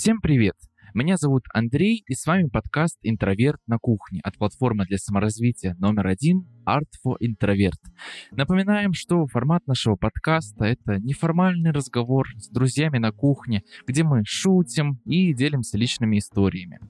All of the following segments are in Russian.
Всем привет! Меня зовут Андрей, и с вами подкаст «Интроверт на кухне» от платформы для саморазвития номер один Art for Introvert. Напоминаем, что формат нашего подкаста — это неформальный разговор с друзьями на кухне, где мы шутим и делимся личными историями.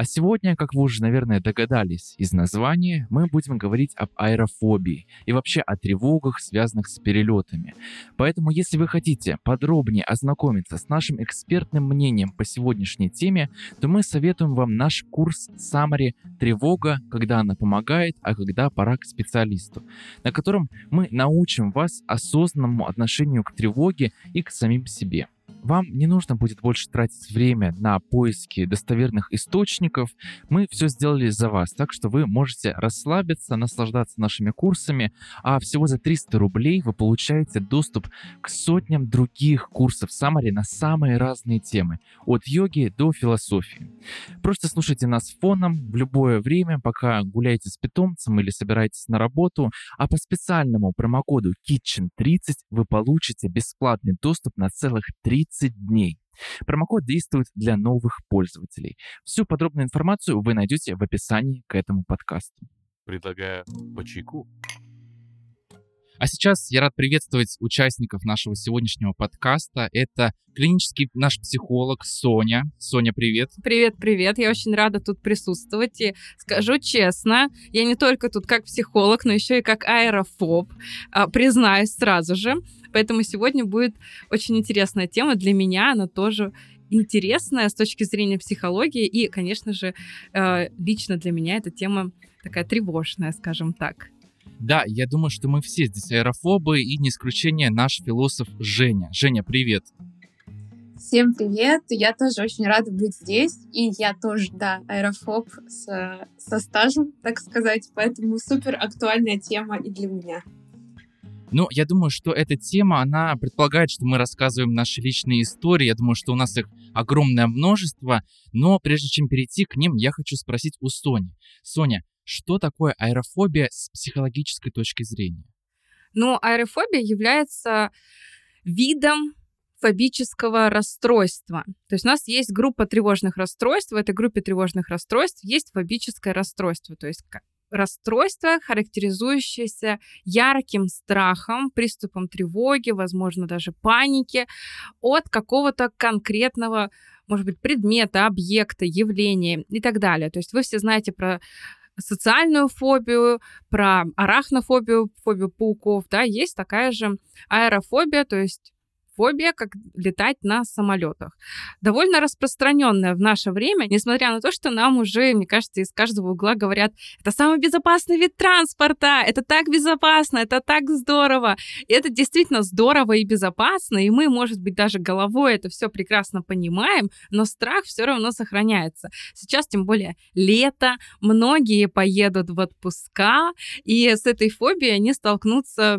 А сегодня, как вы уже, наверное, догадались из названия, мы будем говорить об аэрофобии и вообще о тревогах, связанных с перелетами. Поэтому, если вы хотите подробнее ознакомиться с нашим экспертным мнением по сегодняшней теме, то мы советуем вам наш курс Summary «Тревога, когда она помогает, а когда пора к специалисту», на котором мы научим вас осознанному отношению к тревоге и к самим себе. Вам не нужно будет больше тратить время на поиски достоверных источников. Мы все сделали за вас, так что вы можете расслабиться, наслаждаться нашими курсами, а всего за 300 рублей вы получаете доступ к сотням других курсов Самари на самые разные темы, от йоги до философии. Просто слушайте нас фоном в любое время, пока гуляете с питомцем или собираетесь на работу, а по специальному промокоду KITCHEN30 вы получите бесплатный доступ на целых 30 30 дней. Промокод действует для новых пользователей. Всю подробную информацию вы найдете в описании к этому подкасту. Предлагаю по чайку. А сейчас я рад приветствовать участников нашего сегодняшнего подкаста. Это клинический наш психолог Соня. Соня, привет. Привет, привет. Я очень рада тут присутствовать. И скажу честно, я не только тут как психолог, но еще и как аэрофоб. А, признаюсь сразу же. Поэтому сегодня будет очень интересная тема для меня. Она тоже интересная с точки зрения психологии. И, конечно же, э, лично для меня эта тема такая тревожная, скажем так. Да, я думаю, что мы все здесь аэрофобы, и не исключение наш философ Женя. Женя, привет. Всем привет! Я тоже очень рада быть здесь, и я тоже, да, аэрофоб с, со стажем, так сказать, поэтому супер актуальная тема и для меня. Ну, я думаю, что эта тема, она предполагает, что мы рассказываем наши личные истории. Я думаю, что у нас их огромное множество. Но прежде чем перейти к ним, я хочу спросить у Сони. Соня, что такое аэрофобия с психологической точки зрения? Ну, аэрофобия является видом фобического расстройства. То есть у нас есть группа тревожных расстройств. В этой группе тревожных расстройств есть фобическое расстройство. То есть расстройство, характеризующееся ярким страхом, приступом тревоги, возможно, даже паники от какого-то конкретного, может быть, предмета, объекта, явления и так далее. То есть вы все знаете про социальную фобию, про арахнофобию, фобию пауков, да, есть такая же аэрофобия, то есть фобия, как летать на самолетах. Довольно распространенная в наше время, несмотря на то, что нам уже, мне кажется, из каждого угла говорят, это самый безопасный вид транспорта, это так безопасно, это так здорово. И это действительно здорово и безопасно, и мы, может быть, даже головой это все прекрасно понимаем, но страх все равно сохраняется. Сейчас, тем более, лето, многие поедут в отпуска, и с этой фобией они столкнутся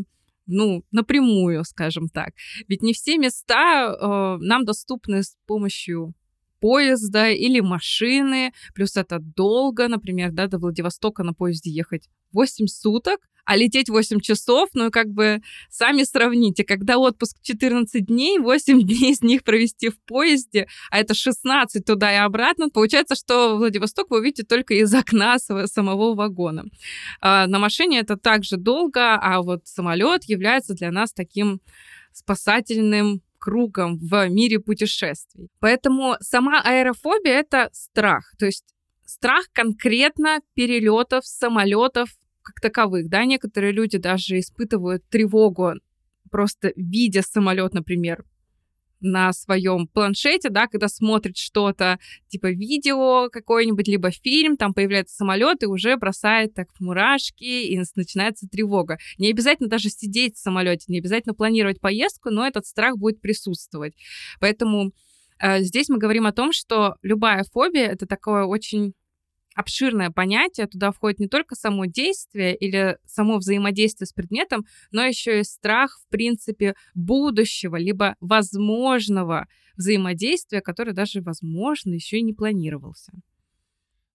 ну, напрямую, скажем так. Ведь не все места э, нам доступны с помощью поезда или машины, плюс это долго, например, да, до Владивостока на поезде ехать 8 суток, а лететь 8 часов, ну как бы сами сравните, когда отпуск 14 дней, 8 дней из них провести в поезде, а это 16 туда и обратно, получается, что Владивосток вы увидите только из окна самого вагона. А на машине это также долго, а вот самолет является для нас таким спасательным кругом в мире путешествий. Поэтому сама аэрофобия — это страх, то есть страх конкретно перелетов, самолетов как таковых, да, некоторые люди даже испытывают тревогу, просто видя самолет, например, на своем планшете, да, когда смотрит что-то, типа видео какое-нибудь, либо фильм, там появляется самолет и уже бросает так мурашки, и начинается тревога. Не обязательно даже сидеть в самолете, не обязательно планировать поездку, но этот страх будет присутствовать. Поэтому э, здесь мы говорим о том, что любая фобия — это такое очень обширное понятие. Туда входит не только само действие или само взаимодействие с предметом, но еще и страх, в принципе, будущего, либо возможного взаимодействия, которое даже, возможно, еще и не планировался.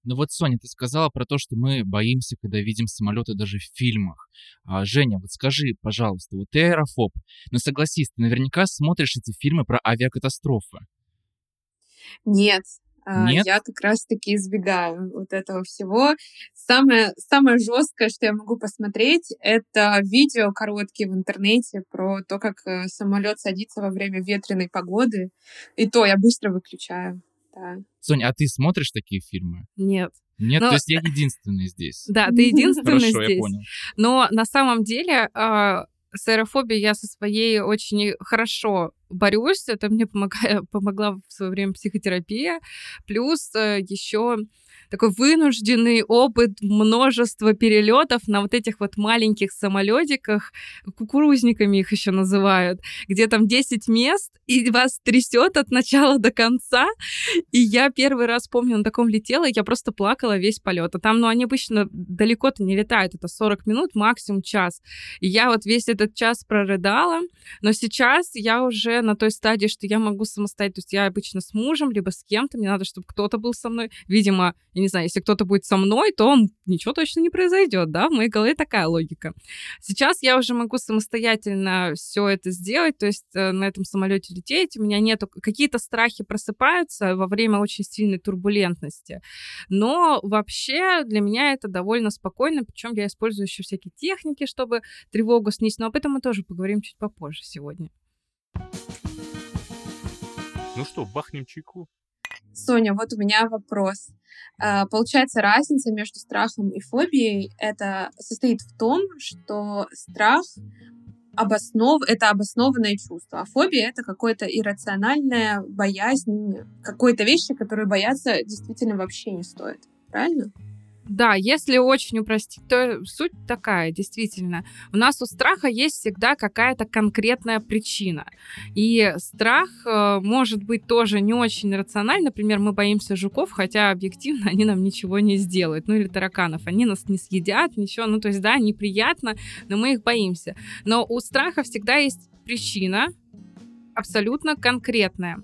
Ну вот, Соня, ты сказала про то, что мы боимся, когда видим самолеты даже в фильмах. А, Женя, вот скажи, пожалуйста, вот ты аэрофоб, но согласись, ты наверняка смотришь эти фильмы про авиакатастрофы. Нет, Нет? я как раз-таки избегаю вот этого всего. Самое, самое жесткое, что я могу посмотреть, это видео короткие в интернете про то, как э, самолет садится во время ветреной погоды. И то я быстро выключаю. Да. Соня, а ты смотришь такие фильмы? Нет. Нет, Но- то есть я единственный здесь. Да, ты единственный Хорошо, я здесь. понял. Но на самом деле а, с аэрофобией я со своей очень хорошо борюсь. Это мне помогает, помогла в свое время психотерапия. Плюс еще такой вынужденный опыт множества перелетов на вот этих вот маленьких самолетиках, кукурузниками их еще называют, где там 10 мест, и вас трясет от начала до конца. И я первый раз помню, на таком летела, и я просто плакала весь полет. А там, ну, они обычно далеко-то не летают, это 40 минут, максимум час. И я вот весь этот час прорыдала, но сейчас я уже на той стадии, что я могу самостоятельно, то есть я обычно с мужем, либо с кем-то, мне надо, чтобы кто-то был со мной. Видимо, я не знаю, если кто-то будет со мной, то ничего точно не произойдет, да, в моей голове такая логика. Сейчас я уже могу самостоятельно все это сделать, то есть э, на этом самолете лететь, у меня нету, какие-то страхи просыпаются во время очень сильной турбулентности, но вообще для меня это довольно спокойно, причем я использую еще всякие техники, чтобы тревогу снизить, но об этом мы тоже поговорим чуть попозже сегодня. Ну что, бахнем чайку? Соня, вот у меня вопрос. А, Получается, разница между страхом и фобией это состоит в том, что страх обоснов... это обоснованное чувство, а фобия это какое-то иррациональная боязнь какой-то вещи, которую бояться действительно вообще не стоит. Правильно? Да, если очень упростить, то суть такая, действительно. У нас у страха есть всегда какая-то конкретная причина. И страх э, может быть тоже не очень рациональный. Например, мы боимся жуков, хотя объективно они нам ничего не сделают. Ну или тараканов. Они нас не съедят, ничего. Ну то есть, да, неприятно, но мы их боимся. Но у страха всегда есть причина абсолютно конкретная.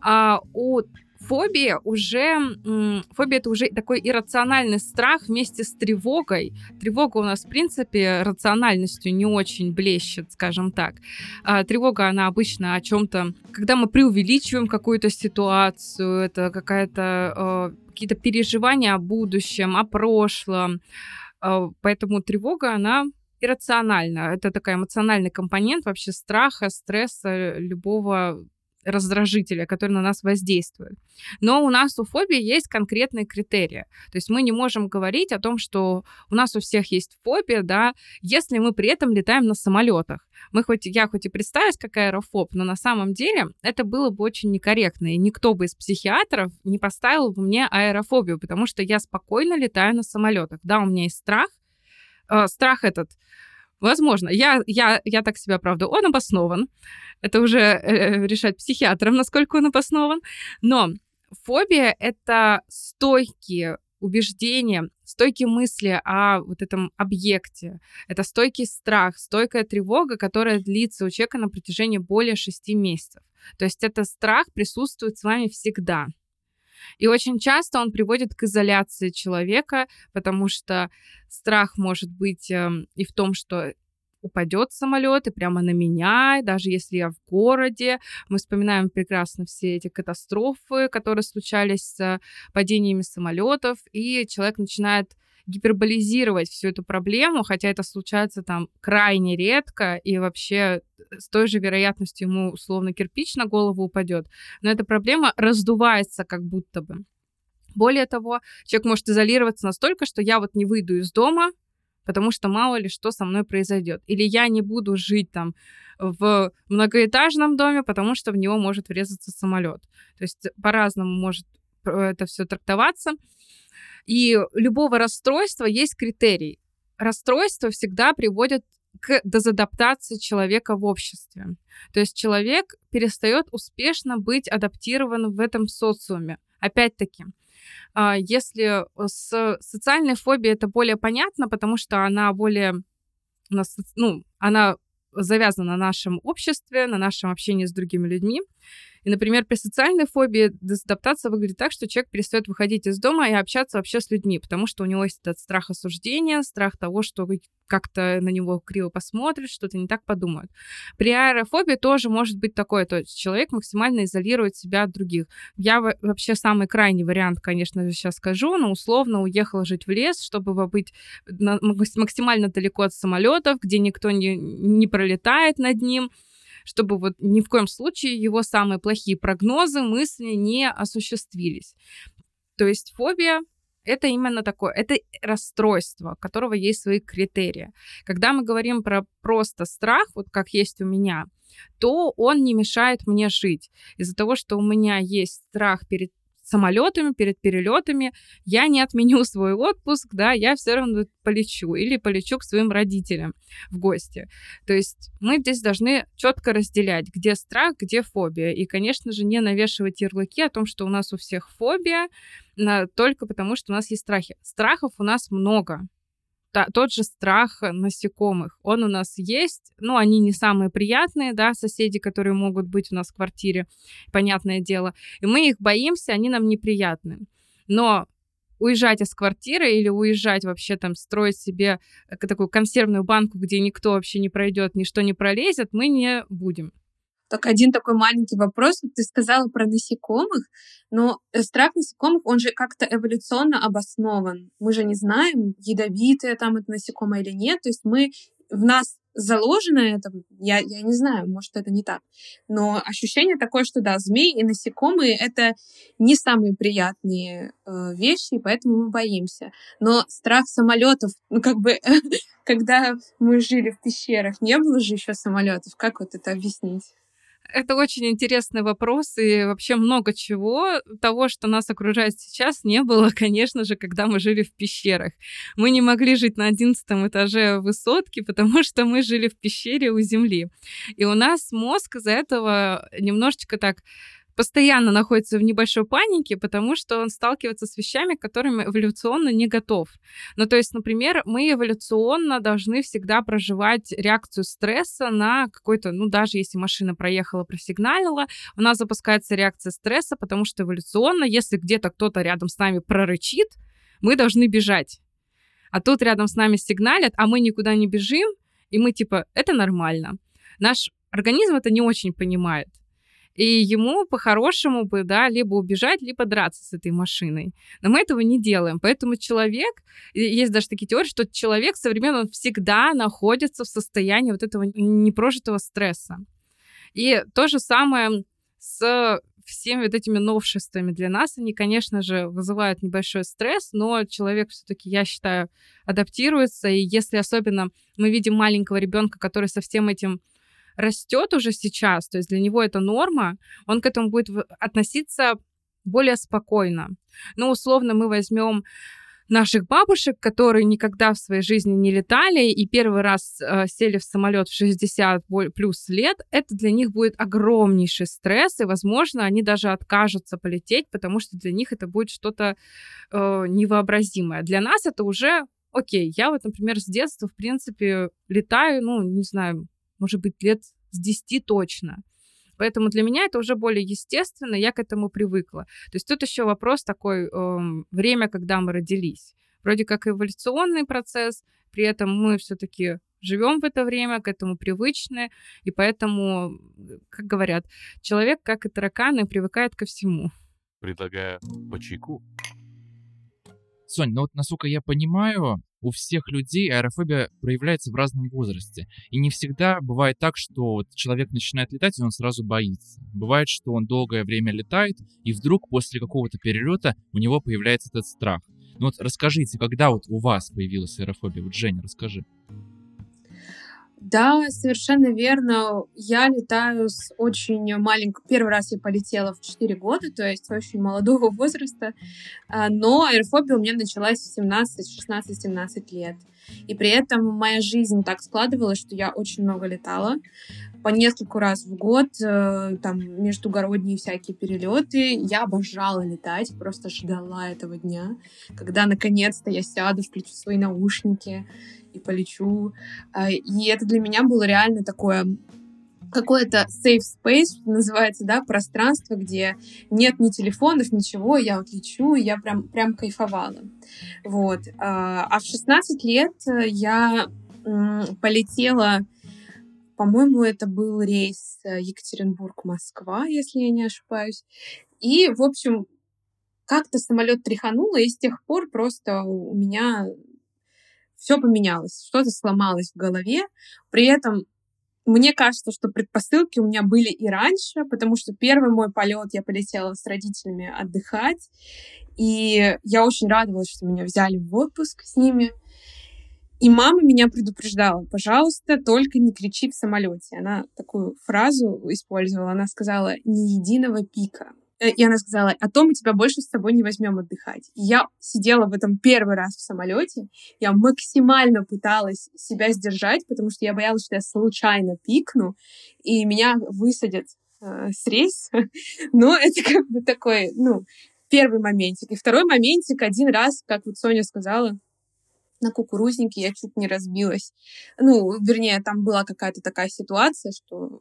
А у фобия уже... Фобия — это уже такой иррациональный страх вместе с тревогой. Тревога у нас, в принципе, рациональностью не очень блещет, скажем так. А тревога, она обычно о чем-то... Когда мы преувеличиваем какую-то ситуацию, это какая-то... э, какие-то переживания о будущем, о прошлом. Э, Поэтому тревога, она иррациональна. Это такой эмоциональный компонент вообще страха, стресса, любого раздражителя, который на нас воздействует. Но у нас у фобии есть конкретные критерии. То есть мы не можем говорить о том, что у нас у всех есть фобия, да, если мы при этом летаем на самолетах. Мы хоть, я хоть и представилась как аэрофоб, но на самом деле это было бы очень некорректно, и никто бы из психиатров не поставил бы мне аэрофобию, потому что я спокойно летаю на самолетах. Да, у меня есть страх, Э, страх этот, возможно, я, я, я так себя оправдываю, он обоснован. Это уже э, решать психиатрам, насколько он обоснован. Но фобия — это стойкие убеждения, стойкие мысли о вот этом объекте. Это стойкий страх, стойкая тревога, которая длится у человека на протяжении более шести месяцев. То есть это страх присутствует с вами всегда. И очень часто он приводит к изоляции человека, потому что страх может быть эм, и в том, что упадет самолет и прямо на меня, даже если я в городе. Мы вспоминаем прекрасно все эти катастрофы, которые случались с падениями самолетов, и человек начинает гиперболизировать всю эту проблему, хотя это случается там крайне редко, и вообще с той же вероятностью ему условно кирпич на голову упадет, но эта проблема раздувается как будто бы. Более того, человек может изолироваться настолько, что я вот не выйду из дома, потому что мало ли что со мной произойдет. Или я не буду жить там в многоэтажном доме, потому что в него может врезаться самолет. То есть по-разному может это все трактоваться. И любого расстройства есть критерий. Расстройство всегда приводит к дезадаптации человека в обществе. То есть человек перестает успешно быть адаптирован в этом социуме. Опять-таки, а, если с социальной фобией это более понятно, потому что она более, ну, она завязана на нашем обществе, на нашем общении с другими людьми. И, например, при социальной фобии дезадаптация выглядит так, что человек перестает выходить из дома и общаться вообще с людьми, потому что у него есть этот страх осуждения, страх того, что как-то на него криво посмотрят, что-то не так подумают. При аэрофобии тоже может быть такое, то есть человек максимально изолирует себя от других. Я вообще самый крайний вариант, конечно же, сейчас скажу, но условно уехала жить в лес, чтобы быть максимально далеко от самолетов, где никто не, не пролетает над ним, чтобы вот ни в коем случае его самые плохие прогнозы, мысли не осуществились. То есть фобия это именно такое, это расстройство, у которого есть свои критерии. Когда мы говорим про просто страх, вот как есть у меня, то он не мешает мне жить. Из-за того, что у меня есть страх перед самолетами, перед перелетами, я не отменю свой отпуск, да, я все равно полечу или полечу к своим родителям в гости. То есть мы здесь должны четко разделять, где страх, где фобия. И, конечно же, не навешивать ярлыки о том, что у нас у всех фобия, только потому что у нас есть страхи. Страхов у нас много та, тот же страх насекомых, он у нас есть, ну, они не самые приятные, да, соседи, которые могут быть у нас в квартире, понятное дело, и мы их боимся, они нам неприятны. Но уезжать из квартиры или уезжать вообще там строить себе э, такую консервную банку, где никто вообще не пройдет, ничто не пролезет, мы не будем. Только один такой маленький вопрос. Ты сказала про насекомых, но э, страх насекомых, он же как-то эволюционно обоснован. Мы же не знаем, ядовитые там это насекомое или нет. То есть мы в нас заложено это, я, я не знаю, может, это не так, но ощущение такое, что да, змеи и насекомые — это не самые приятные э, вещи, и поэтому мы боимся. Но страх самолетов, ну, как бы, когда мы жили в пещерах, не было же еще самолетов, как вот это объяснить? Это очень интересный вопрос, и вообще много чего того, что нас окружает сейчас, не было, конечно же, когда мы жили в пещерах. Мы не могли жить на одиннадцатом этаже высотки, потому что мы жили в пещере у земли. И у нас мозг из-за этого немножечко так постоянно находится в небольшой панике, потому что он сталкивается с вещами, к которым эволюционно не готов. Ну, то есть, например, мы эволюционно должны всегда проживать реакцию стресса на какой-то, ну, даже если машина проехала, просигналила, у нас запускается реакция стресса, потому что эволюционно, если где-то кто-то рядом с нами прорычит, мы должны бежать. А тут рядом с нами сигналят, а мы никуда не бежим, и мы типа, это нормально. Наш организм это не очень понимает. И ему по-хорошему бы, да, либо убежать, либо драться с этой машиной. Но мы этого не делаем. Поэтому человек, есть даже такие теории, что человек современный, он всегда находится в состоянии вот этого непрожитого стресса. И то же самое с всеми вот этими новшествами для нас, они, конечно же, вызывают небольшой стресс, но человек все-таки, я считаю, адаптируется. И если особенно мы видим маленького ребенка, который со всем этим растет уже сейчас, то есть для него это норма, он к этому будет относиться более спокойно. Ну, условно, мы возьмем наших бабушек, которые никогда в своей жизни не летали и первый раз э, сели в самолет в 60 плюс лет, это для них будет огромнейший стресс, и, возможно, они даже откажутся полететь, потому что для них это будет что-то э, невообразимое. Для нас это уже окей. Я вот, например, с детства, в принципе, летаю, ну, не знаю, может быть, лет с 10 точно. Поэтому для меня это уже более естественно, я к этому привыкла. То есть тут еще вопрос такой, э, время, когда мы родились. Вроде как эволюционный процесс, при этом мы все-таки живем в это время, к этому привычны, и поэтому, как говорят, человек, как и тараканы, привыкает ко всему. Предлагаю по чайку. Сонь, ну вот насколько я понимаю, у всех людей аэрофобия проявляется в разном возрасте. И не всегда бывает так, что человек начинает летать, и он сразу боится. Бывает, что он долгое время летает, и вдруг после какого-то перелета у него появляется этот страх. Ну вот расскажите, когда вот у вас появилась аэрофобия? Вот Женя, расскажи. Да, совершенно верно. Я летаю с очень маленького... Первый раз я полетела в 4 года, то есть очень молодого возраста. А, но аэрофобия у меня началась в 17, 16, 17 лет. И при этом моя жизнь так складывалась, что я очень много летала по нескольку раз в год, э, там, междугородние всякие перелеты. Я обожала летать, просто ждала этого дня, когда наконец-то я сяду, включу свои наушники и полечу. А, и это для меня было реально такое какое-то safe space, называется, да, пространство, где нет ни телефонов, ничего, я вот лечу, и я прям, прям кайфовала. Вот. А, а в 16 лет я полетела, по-моему, это был рейс Екатеринбург-Москва, если я не ошибаюсь. И, в общем, как-то самолет тряхануло, и с тех пор просто у меня все поменялось, что-то сломалось в голове. При этом мне кажется, что предпосылки у меня были и раньше, потому что первый мой полет я полетела с родителями отдыхать, и я очень радовалась, что меня взяли в отпуск с ними. И мама меня предупреждала, пожалуйста, только не кричи в самолете. Она такую фразу использовала, она сказала, ни единого пика. Э, и она сказала, а то мы тебя больше с собой не возьмем отдыхать. Я сидела в этом первый раз в самолете, я максимально пыталась себя сдержать, потому что я боялась, что я случайно пикну, и меня высадят э, с рейса. Но это как бы такой, ну, первый моментик. И второй моментик, один раз, как вот Соня сказала, на кукурузнике я чуть не разбилась. Ну, вернее, там была какая-то такая ситуация, что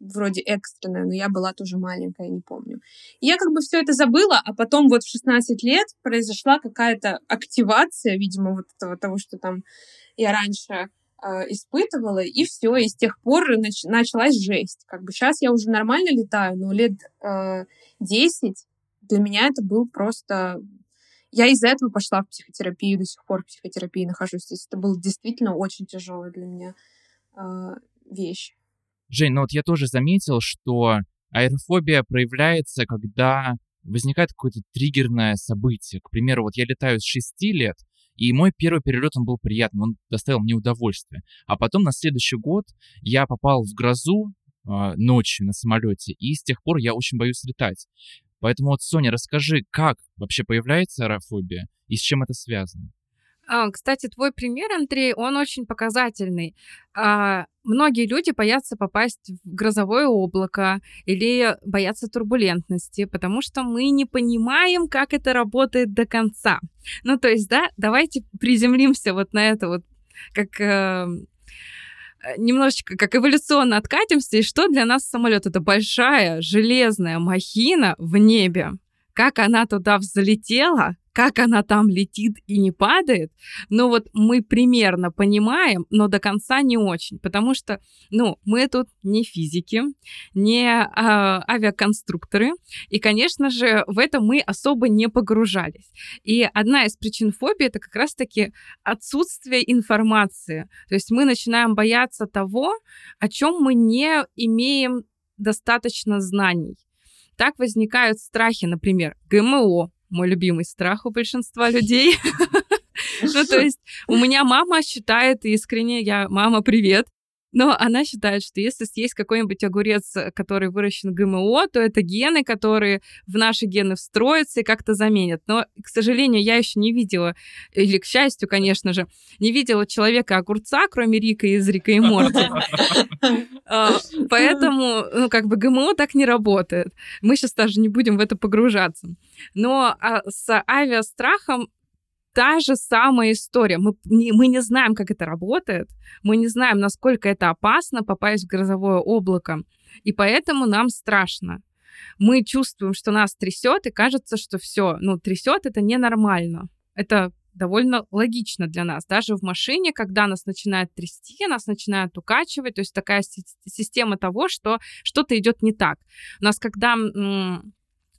вроде экстренная, но я была тоже маленькая, не помню. И я как бы все это забыла, а потом вот в 16 лет произошла какая-то активация, видимо, вот этого того, что там я раньше э, испытывала, и все, и с тех пор нач- началась жесть. Как бы сейчас я уже нормально летаю, но лет э, 10 для меня это был просто... Я из-за этого пошла в психотерапию, до сих пор в психотерапии нахожусь. То есть это был действительно очень тяжелая для меня э, вещь. Жень, ну вот я тоже заметил, что аэрофобия проявляется, когда возникает какое-то триггерное событие. К примеру, вот я летаю с 6 лет, и мой первый перелет, он был приятным, он доставил мне удовольствие. А потом на следующий год я попал в грозу э, ночью на самолете, и с тех пор я очень боюсь летать. Поэтому вот, Соня, расскажи, как вообще появляется аэрофобия и с чем это связано? А, кстати, твой пример, Андрей, он очень показательный. А, многие люди боятся попасть в грозовое облако или боятся турбулентности, потому что мы не понимаем, как это работает до конца. Ну, то есть, да, давайте приземлимся вот на это вот, как э, немножечко как эволюционно откатимся, и что для нас самолет? Это большая железная махина в небе. Как она туда взлетела, как она там летит и не падает, но вот мы примерно понимаем, но до конца не очень, потому что, ну, мы тут не физики, не а, авиаконструкторы, и, конечно же, в это мы особо не погружались. И одна из причин фобии это как раз-таки отсутствие информации. То есть мы начинаем бояться того, о чем мы не имеем достаточно знаний. Так возникают страхи, например, ГМО, мой любимый страх у большинства людей. Ну, то есть у меня мама считает искренне, я, мама, привет, но она считает, что если съесть какой-нибудь огурец, который выращен ГМО, то это гены, которые в наши гены встроятся и как-то заменят. Но, к сожалению, я еще не видела, или к счастью, конечно же, не видела человека-огурца, кроме Рика из Рика и Морти. А, поэтому, ну, как бы ГМО так не работает. Мы сейчас даже не будем в это погружаться. Но а, с авиастрахом та же самая история. Мы не, мы не знаем, как это работает, мы не знаем, насколько это опасно попасть в грозовое облако, и поэтому нам страшно. Мы чувствуем, что нас трясет, и кажется, что все, ну, трясет это ненормально. Это довольно логично для нас. Даже в машине, когда нас начинает трясти, нас начинает укачивать, то есть такая система того, что что-то идет не так. У нас, когда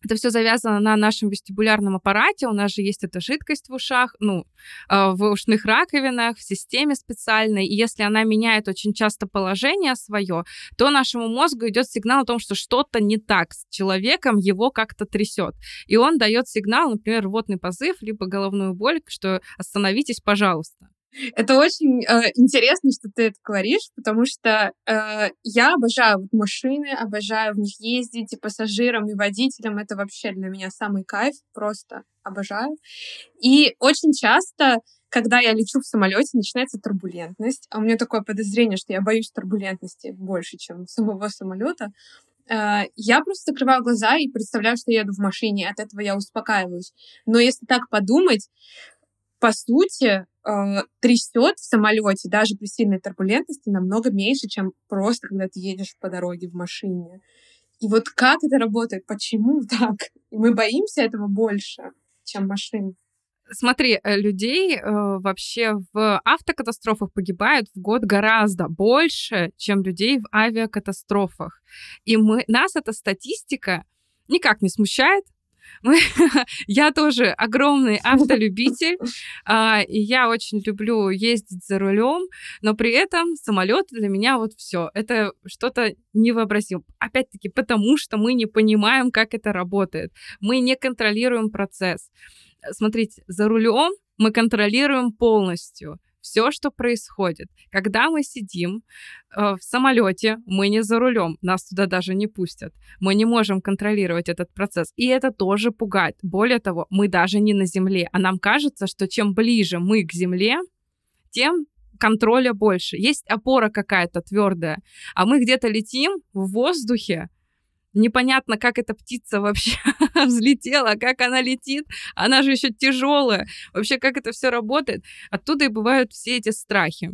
это все завязано на нашем вестибулярном аппарате. У нас же есть эта жидкость в ушах, ну, а, в ушных раковинах, в системе специальной. И если она меняет очень часто положение свое, то нашему мозгу идет сигнал о том, что что-то не так с человеком, его как-то трясет. И он дает сигнал, например, рвотный позыв, либо головную боль, что остановитесь, пожалуйста. Это очень э, интересно, что ты это говоришь, потому что э, я обожаю вот машины, обожаю в них ездить и пассажирам, и водителям. Это вообще для меня самый кайф, просто обожаю. И очень часто, когда я лечу в самолете, начинается турбулентность. А у меня такое подозрение, что я боюсь турбулентности больше, чем самого самолета. Э, я просто закрываю глаза и представляю, что я еду в машине, от этого я успокаиваюсь. Но если так подумать, по сути, э, трясет в самолете даже при сильной турбулентности намного меньше, чем просто когда ты едешь по дороге в машине. И вот как это работает? Почему так? И мы боимся этого больше, чем машин. Смотри, э, людей э, вообще в автокатастрофах погибает в год гораздо больше, чем людей в авиакатастрофах. И мы, нас эта статистика никак не смущает, мы, я тоже огромный автолюбитель, а, и я очень люблю ездить за рулем, но при этом самолет для меня вот все. Это что-то невообразимо. Опять-таки, потому что мы не понимаем, как это работает. Мы не контролируем процесс. Смотрите, за рулем мы контролируем полностью все, что происходит. Когда мы сидим э, в самолете, мы не за рулем, нас туда даже не пустят. Мы не можем контролировать этот процесс. И это тоже пугает. Более того, мы даже не на земле, а нам кажется, что чем ближе мы к земле, тем контроля больше. Есть опора какая-то твердая, а мы где-то летим в воздухе, непонятно, как эта птица вообще взлетела, как она летит, она же еще тяжелая, вообще как это все работает. Оттуда и бывают все эти страхи.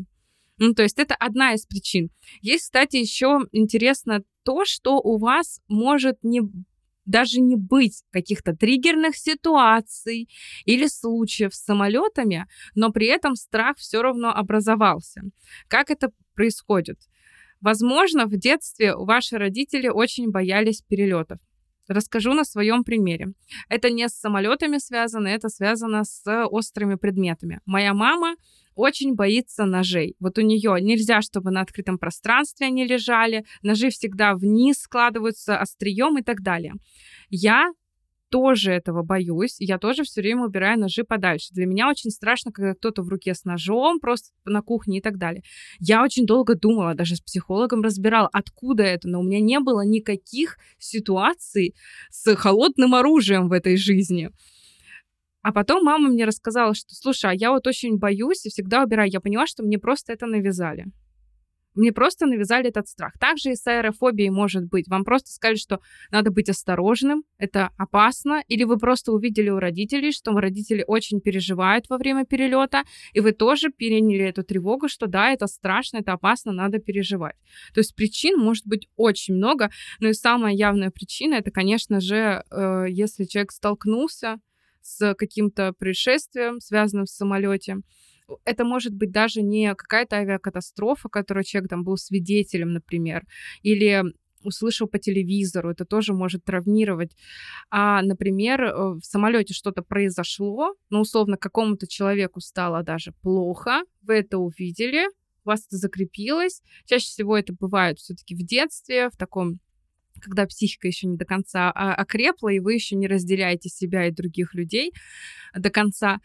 Ну, то есть это одна из причин. Есть, кстати, еще интересно то, что у вас может не даже не быть каких-то триггерных ситуаций или случаев с самолетами, но при этом страх все равно образовался. Как это происходит? Возможно, в детстве ваши родители очень боялись перелетов. Расскажу на своем примере. Это не с самолетами связано, это связано с острыми предметами. Моя мама очень боится ножей. Вот у нее нельзя, чтобы на открытом пространстве они лежали, ножи всегда вниз складываются острием и так далее. Я тоже этого боюсь. Я тоже все время убираю ножи подальше. Для меня очень страшно, когда кто-то в руке с ножом, просто на кухне и так далее. Я очень долго думала, даже с психологом разбирала, откуда это, но у меня не было никаких ситуаций с холодным оружием в этой жизни. А потом мама мне рассказала, что, слушай, а я вот очень боюсь и всегда убираю. Я поняла, что мне просто это навязали. Мне просто навязали этот страх. Также и с аэрофобией может быть. Вам просто сказали, что надо быть осторожным, это опасно, или вы просто увидели у родителей, что родители очень переживают во время перелета, и вы тоже переняли эту тревогу, что да, это страшно, это опасно, надо переживать. То есть причин может быть очень много, но и самая явная причина это, конечно же, э, если человек столкнулся с каким-то происшествием, связанным с самолете, это может быть даже не какая-то авиакатастрофа, которой человек там был свидетелем, например, или услышал по телевизору, это тоже может травмировать. А, например, э, в самолете что-то произошло, ну, условно, какому-то человеку стало даже плохо, вы это увидели, у вас это закрепилось. Чаще всего это бывает все-таки в детстве, в таком когда психика еще не до конца а, окрепла, и вы еще не разделяете себя и других людей до конца.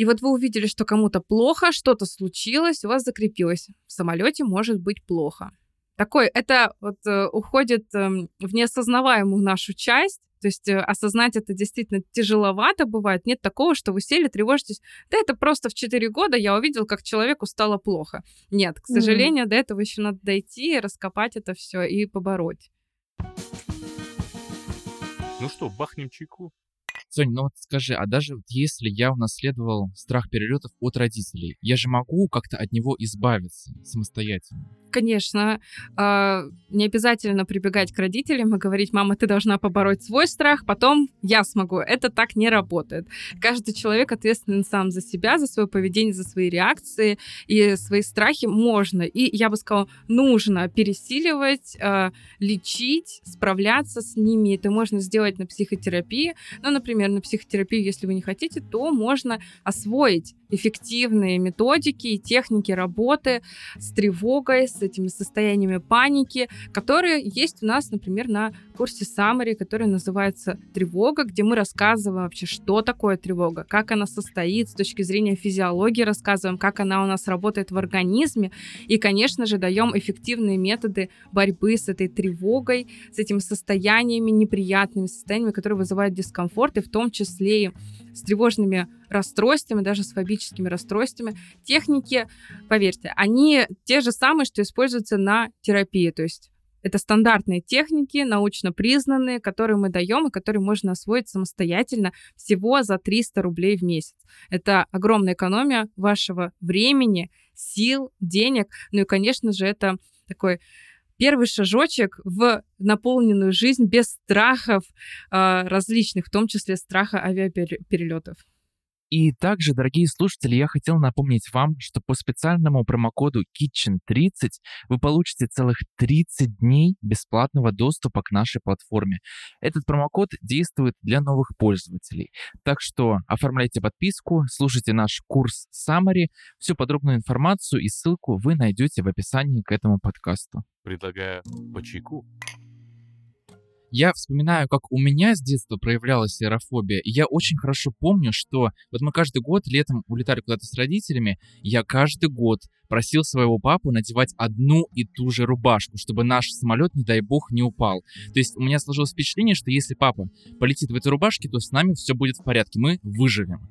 И вот вы увидели, что кому-то плохо, что-то случилось, у вас закрепилось. В самолете может быть плохо. Такой, это вот э, уходит э, в неосознаваемую нашу часть, то есть э, осознать это действительно тяжеловато бывает. Нет такого, что вы сели, тревожитесь. Да это просто в 4 года я увидел, как человеку стало плохо. Нет, к сожалению, mm-hmm. до этого еще надо дойти, раскопать это все и побороть. Ну что, бахнем чайку? Соня, ну вот скажи, а даже вот если я унаследовал страх перелетов от родителей, я же могу как-то от него избавиться самостоятельно? Конечно, э, не обязательно прибегать к родителям и говорить, мама, ты должна побороть свой страх, потом я смогу. Это так не работает. Каждый человек ответственен сам за себя, за свое поведение, за свои реакции и свои страхи можно. И я бы сказала, нужно пересиливать, э, лечить, справляться с ними. Это можно сделать на психотерапии. Ну, например, на психотерапию, если вы не хотите, то можно освоить эффективные методики и техники работы с тревогой, с этими состояниями паники, которые есть у нас, например, на курсе Summary, который называется «Тревога», где мы рассказываем вообще, что такое тревога, как она состоит с точки зрения физиологии, рассказываем, как она у нас работает в организме, и, конечно же, даем эффективные методы борьбы с этой тревогой, с этими состояниями, неприятными состояниями, которые вызывают дискомфорт, и в том числе с тревожными расстройствами, даже с фобическими расстройствами. Техники, поверьте, они те же самые, что используются на терапии. То есть Это стандартные техники, научно признанные, которые мы даем и которые можно освоить самостоятельно всего за 300 рублей в месяц. Это огромная экономия вашего времени, сил, денег. Ну и, конечно же, это такой первый шажочек в наполненную жизнь без страхов э, различных, в том числе страха авиаперелетов. И также, дорогие слушатели, я хотел напомнить вам, что по специальному промокоду Kitchen30 вы получите целых 30 дней бесплатного доступа к нашей платформе. Этот промокод действует для новых пользователей. Так что оформляйте подписку, слушайте наш курс Summary. Всю подробную информацию и ссылку вы найдете в описании к этому подкасту. Предлагаю по чайку. Я вспоминаю, как у меня с детства проявлялась аэрофобия, и я очень хорошо помню, что вот мы каждый год летом улетали куда-то с родителями, я каждый год просил своего папу надевать одну и ту же рубашку, чтобы наш самолет, не дай бог, не упал. То есть у меня сложилось впечатление, что если папа полетит в этой рубашке, то с нами все будет в порядке, мы выживем.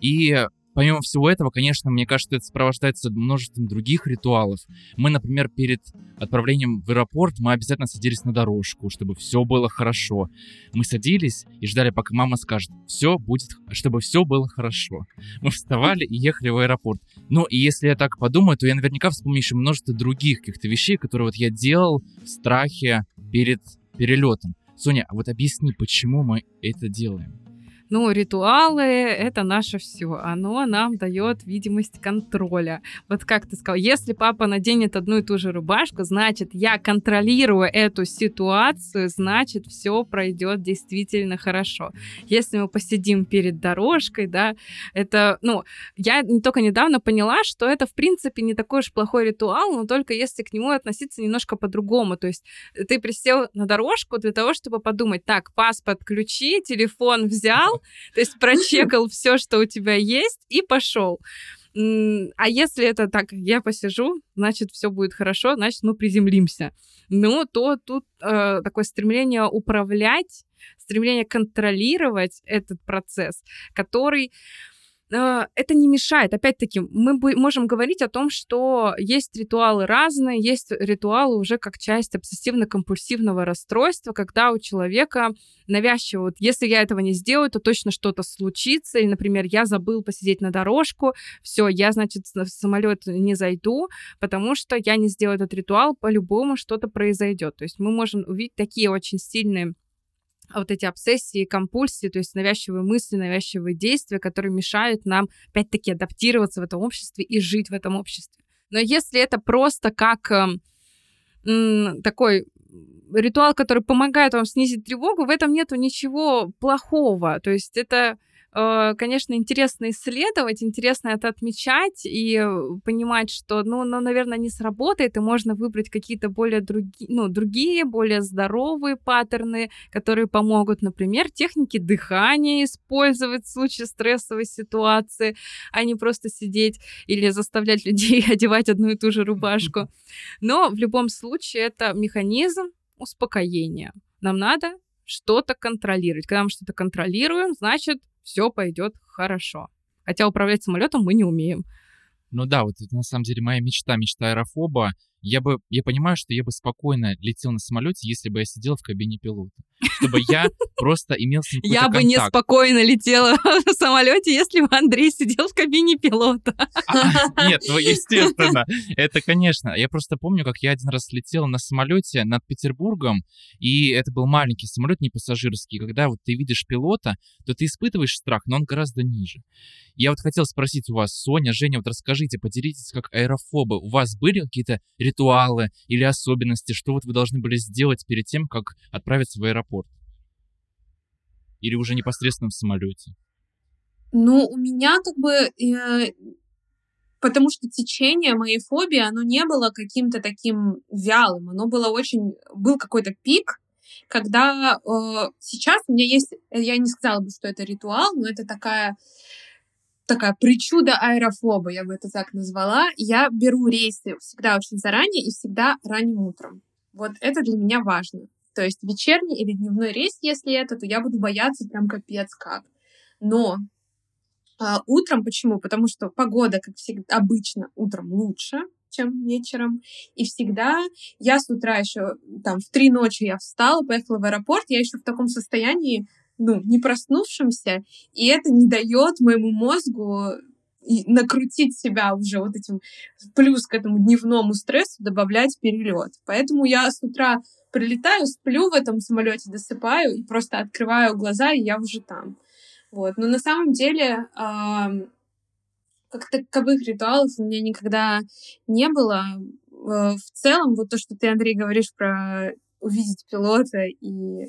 И Помимо всего этого, конечно, мне кажется, это сопровождается множеством других ритуалов. Мы, например, перед отправлением в аэропорт, мы обязательно садились на дорожку, чтобы все было хорошо. Мы садились и ждали, пока мама скажет, все будет, чтобы все было хорошо. Мы вставали и ехали в аэропорт. Ну, и если я так подумаю, то я наверняка вспомню еще множество других каких-то вещей, которые вот я делал в страхе перед перелетом. Соня, а вот объясни, почему мы это делаем? Ну, ритуалы — это наше все. Оно нам дает видимость контроля. Вот как ты сказал, если папа наденет одну и ту же рубашку, значит, я контролирую эту ситуацию, значит, все пройдет действительно хорошо. Если мы посидим перед дорожкой, да, это, ну, я только недавно поняла, что это, в принципе, не такой уж плохой ритуал, но только если к нему относиться немножко по-другому. То есть ты присел на дорожку для того, чтобы подумать, так, паспорт ключи, телефон взял, то есть прочекал все, что у тебя есть, и пошел. А если это так, я посижу, значит, все будет хорошо, значит, мы приземлимся. Ну, то тут э, такое стремление управлять, стремление контролировать этот процесс, который это не мешает. Опять-таки, мы можем говорить о том, что есть ритуалы разные, есть ритуалы уже как часть обсессивно-компульсивного расстройства, когда у человека навязчиво, вот если я этого не сделаю, то точно что-то случится, или, например, я забыл посидеть на дорожку, все, я, значит, в самолет не зайду, потому что я не сделаю этот ритуал, по-любому что-то произойдет. То есть мы можем увидеть такие очень сильные вот эти обсессии, компульсии, то есть навязчивые мысли, навязчивые действия, которые мешают нам, опять-таки, адаптироваться в этом обществе и жить в этом обществе. Но если это просто как э, такой ритуал, который помогает вам снизить тревогу, в этом нету ничего плохого. То есть это конечно, интересно исследовать, интересно это отмечать и э, понимать, что, ну, ну наверное, не сработает, и можно выбрать какие-то более другие, ну, другие, более здоровые паттерны, которые помогут, например, техники дыхания использовать в случае стрессовой ситуации, а не просто сидеть или заставлять людей одевать одну и ту же рубашку. Но в любом случае это механизм успокоения. Нам надо что-то контролировать. Когда мы что-то контролируем, значит, все пойдет хорошо. Хотя управлять самолетом мы не умеем. Ну да, вот это на самом деле моя мечта, мечта аэрофоба. Я бы, я понимаю, что я бы спокойно летел на самолете, если бы я сидел в кабине пилота. Чтобы я просто имел с ним Я бы неспокойно летела в самолете, если бы Андрей сидел в кабине пилота. А, нет, ну естественно. Это, конечно. Я просто помню, как я один раз летел на самолете над Петербургом, и это был маленький самолет, не пассажирский. Когда вот ты видишь пилота, то ты испытываешь страх, но он гораздо ниже. Я вот хотел спросить у вас, Соня, Женя, вот расскажите, поделитесь, как аэрофобы. У вас были какие-то ритуалы или особенности, что вот вы должны были сделать перед тем, как отправиться в аэропорт? Или уже непосредственно в самолете? Ну, у меня как бы... Э, потому что течение моей фобии, оно не было каким-то таким вялым. Оно было очень... Был какой-то пик, когда э, сейчас у меня есть... Я не сказала бы, что это ритуал, но это такая такая причуда аэрофоба, я бы это так назвала. Я беру рейсы всегда очень заранее и всегда ранним утром. Вот это для меня важно. То есть вечерний или дневной рейс, если это, то я буду бояться прям капец как. Но а, утром почему? Потому что погода, как всегда, обычно утром лучше, чем вечером. И всегда я с утра еще, там, в три ночи я встала, поехала в аэропорт, я еще в таком состоянии, ну, не проснувшемся, и это не дает моему мозгу накрутить себя уже вот этим плюс к этому дневному стрессу добавлять перелет. Поэтому я с утра прилетаю, сплю в этом самолете, досыпаю и просто открываю глаза, и я уже там. Вот. Но на самом деле как таковых ритуалов у меня никогда не было. Э, в целом, вот то, что ты, Андрей, говоришь про увидеть пилота и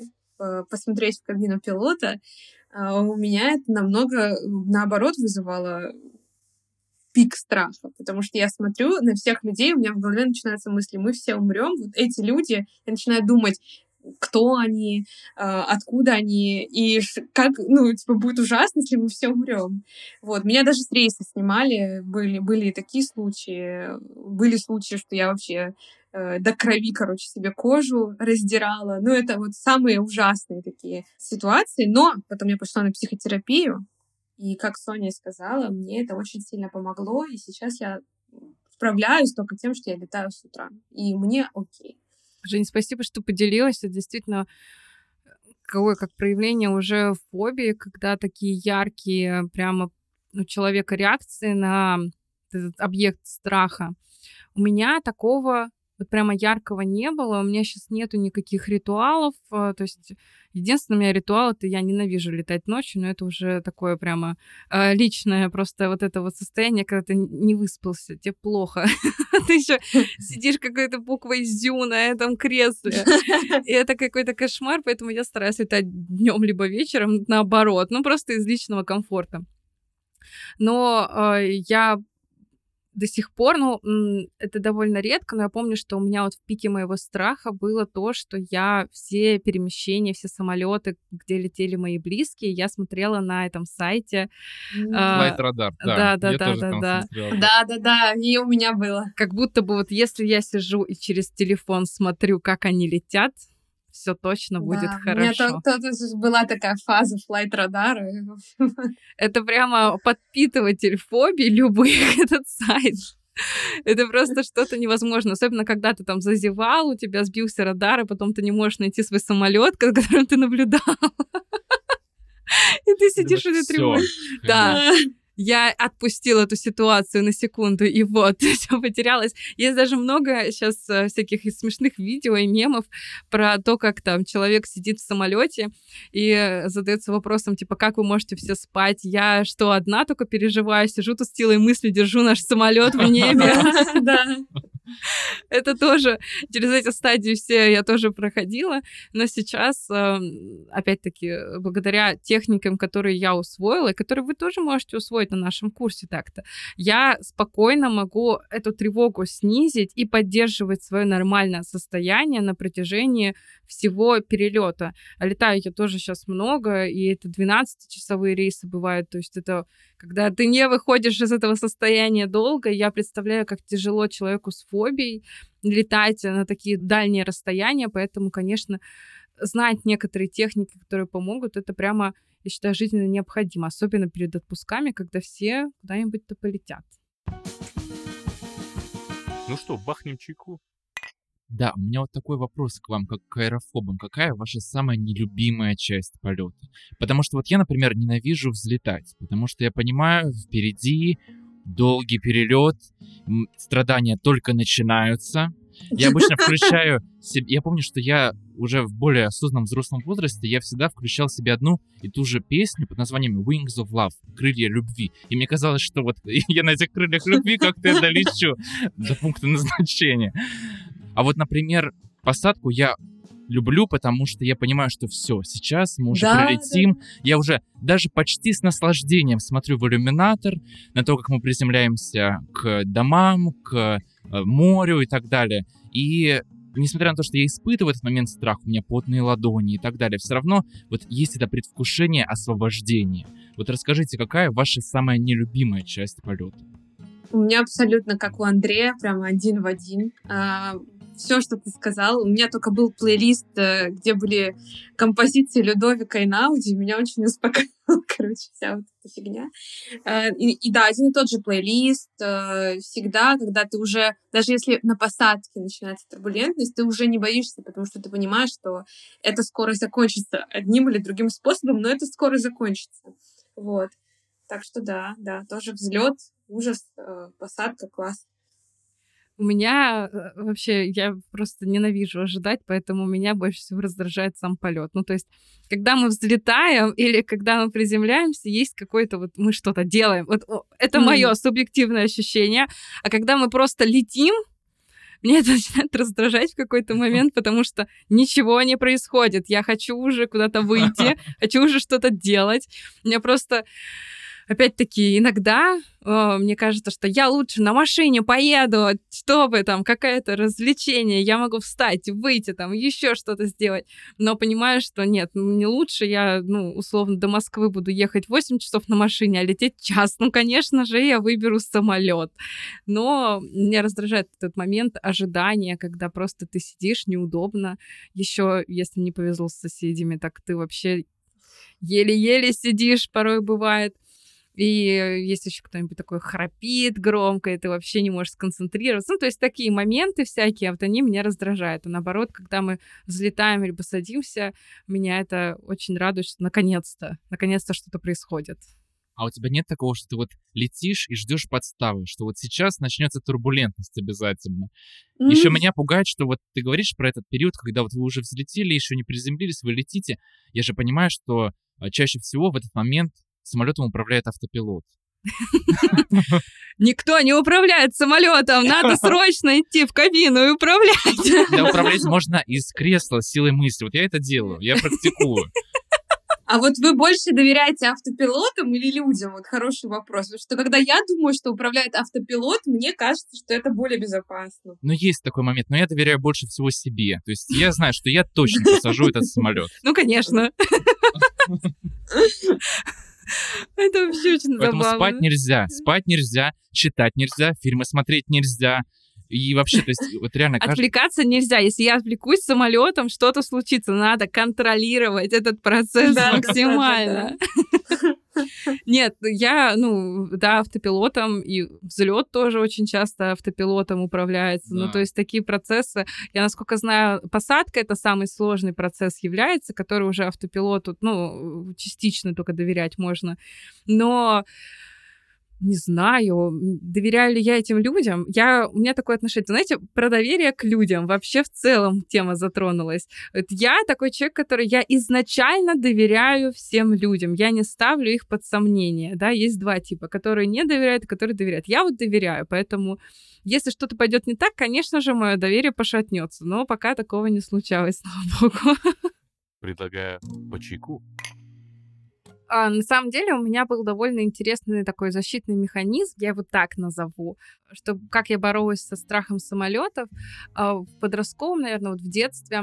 посмотреть в кабину пилота, э, у меня это намного, наоборот, вызывало пик страха, потому что я смотрю на всех людей, у меня в голове начинаются мысли, мы все умрем, вот эти люди, я начинаю думать, кто они, а, откуда они, и как, ну, типа, будет ужасно, если мы все умрем. Вот. Меня даже с рейса снимали, были, были и такие случаи. Были случаи, что я вообще э, до крови, короче, себе кожу раздирала. Ну, это вот самые ужасные такие ситуации. Но потом я пошла на психотерапию, и, как Соня сказала, мне это очень сильно помогло, и сейчас я справляюсь только тем, что я летаю с утра. И мне окей. Жень, спасибо, что поделилась. Это действительно какое как проявление уже фобии, когда такие яркие прямо у человека реакции на этот объект страха. У меня такого вот прямо яркого не было. У меня сейчас нету никаких ритуалов. А, то есть единственный у меня ритуал это я ненавижу летать ночью, но это уже такое прямо э, личное просто вот это вот состояние, когда ты не выспался, тебе плохо. Ты еще сидишь какой-то буквой зю на этом кресле. И это какой-то кошмар, поэтому я стараюсь летать днем либо вечером, наоборот, ну просто из личного комфорта. Но э, я до сих пор, ну, это довольно редко, но я помню, что у меня вот в пике моего страха было то, что я все перемещения, все самолеты, где летели мои близкие, я смотрела на этом сайте. Флайт радар, да. Да, да, да, да, да. Да, да, да, и у меня было. Как будто бы вот если я сижу и через телефон смотрю, как они летят, все точно будет да, хорошо. У меня то, то, то, была такая фаза флайт радара. Это прямо подпитыватель фобий любых этот сайт. Это просто что-то невозможно. Особенно, когда ты там зазевал, у тебя сбился радар, и потом ты не можешь найти свой самолет, которым ты наблюдал. И ты сидишь этой тревоге. Да я отпустила эту ситуацию на секунду, и вот, все потерялось. Есть даже много сейчас э, всяких смешных видео и мемов про то, как там человек сидит в самолете и задается вопросом, типа, как вы можете все спать? Я что, одна только переживаю, сижу тут с силой мысли, держу наш самолет в небе. Да. Это тоже, через эти стадии все я тоже проходила, но сейчас, эм, опять-таки, благодаря техникам, которые я усвоила, и которые вы тоже можете усвоить на нашем курсе так-то, я спокойно могу эту тревогу снизить и поддерживать свое нормальное состояние на протяжении всего перелета. А летаю я тоже сейчас много, и это 12-часовые рейсы бывают, то есть это когда ты не выходишь из этого состояния долго, я представляю, как тяжело человеку с фобией летать на такие дальние расстояния, поэтому, конечно, знать некоторые техники, которые помогут, это прямо, я считаю, жизненно необходимо, особенно перед отпусками, когда все куда-нибудь-то полетят. Ну что, бахнем чайку? Да, у меня вот такой вопрос к вам, как к аэрофобам. Какая ваша самая нелюбимая часть полета? Потому что вот я, например, ненавижу взлетать, потому что я понимаю, впереди долгий перелет, страдания только начинаются. Я обычно включаю себе... Я помню, что я уже в более осознанном взрослом возрасте, я всегда включал себе одну и ту же песню под названием Wings of Love, Крылья любви. И мне казалось, что вот я на этих крыльях любви как-то долечу до пункта назначения. А вот, например, посадку я люблю, потому что я понимаю, что все, сейчас мы уже да, прилетим. Да. Я уже даже почти с наслаждением смотрю в иллюминатор на то, как мы приземляемся к домам, к э, морю и так далее. И несмотря на то, что я испытываю этот момент страх, у меня потные ладони и так далее, все равно вот есть это предвкушение освобождения. Вот расскажите, какая ваша самая нелюбимая часть полета? У меня абсолютно как у Андрея, прямо один в один. Все, что ты сказал. У меня только был плейлист, э, где были композиции Людовика и Науди, меня очень успокоил, короче, вся вот эта фигня. Э, и, и да, один и тот же плейлист э, всегда, когда ты уже, даже если на посадке начинается турбулентность, ты уже не боишься, потому что ты понимаешь, что это скоро закончится одним или другим способом, но это скоро закончится. Вот. Так что да, да, тоже взлет, ужас, посадка, класс. У меня э, вообще, я просто ненавижу ожидать, поэтому меня больше всего раздражает сам полет. Ну, то есть, когда мы взлетаем или когда мы приземляемся, есть какой-то вот мы что-то делаем. Вот это mm. мое субъективное ощущение. А когда мы просто летим, меня это начинает раздражать в какой-то момент, потому что ничего не происходит. Я хочу уже куда-то выйти, хочу уже что-то делать. Меня просто опять-таки, иногда э, мне кажется, что я лучше на машине поеду, чтобы там какое-то развлечение, я могу встать, выйти, там еще что-то сделать. Но понимаю, что нет, не лучше я, ну, условно, до Москвы буду ехать 8 часов на машине, а лететь час. Ну, конечно же, я выберу самолет. Но меня раздражает этот момент ожидания, когда просто ты сидишь неудобно. Еще, если не повезло с соседями, так ты вообще еле-еле сидишь, порой бывает. И если еще кто-нибудь такой храпит громко, и ты вообще не можешь сконцентрироваться. Ну, то есть такие моменты всякие, а вот они меня раздражают. А наоборот, когда мы взлетаем или посадимся, меня это очень радует, что наконец-то, наконец-то что-то происходит. А у тебя нет такого, что ты вот летишь и ждешь подставы, что вот сейчас начнется турбулентность обязательно. Mm-hmm. Еще меня пугает, что вот ты говоришь про этот период, когда вот вы уже взлетели, еще не приземлились, вы летите. Я же понимаю, что а, чаще всего в этот момент самолетом управляет автопилот. Никто не управляет самолетом, надо срочно идти в кабину и управлять. Да, управлять можно из кресла силой мысли. Вот я это делаю, я практикую. А вот вы больше доверяете автопилотам или людям? Вот хороший вопрос. Потому что когда я думаю, что управляет автопилот, мне кажется, что это более безопасно. Ну, есть такой момент, но я доверяю больше всего себе. То есть я знаю, что я точно посажу этот самолет. Ну, конечно. Это вообще очень Поэтому забавно. спать нельзя, спать нельзя, читать нельзя, фильмы смотреть нельзя. И вообще, то есть, вот реально... Отвлекаться нельзя. Если я отвлекусь самолетом, что-то случится. Надо контролировать этот процесс максимально. Нет, я, ну, да, автопилотом, и взлет тоже очень часто автопилотом управляется. Ну, да. Ну, то есть такие процессы, я, насколько знаю, посадка — это самый сложный процесс является, который уже автопилоту, ну, частично только доверять можно. Но не знаю, доверяю ли я этим людям. Я, у меня такое отношение, знаете, про доверие к людям вообще в целом тема затронулась. Я такой человек, который я изначально доверяю всем людям, я не ставлю их под сомнение, да, есть два типа, которые не доверяют которые доверяют. Я вот доверяю, поэтому если что-то пойдет не так, конечно же, мое доверие пошатнется, но пока такого не случалось, слава богу. Предлагаю по чайку. А, на самом деле у меня был довольно интересный такой защитный механизм, я его так назову, что как я боролась со страхом самолетов а, в подростковом, наверное, вот в детстве.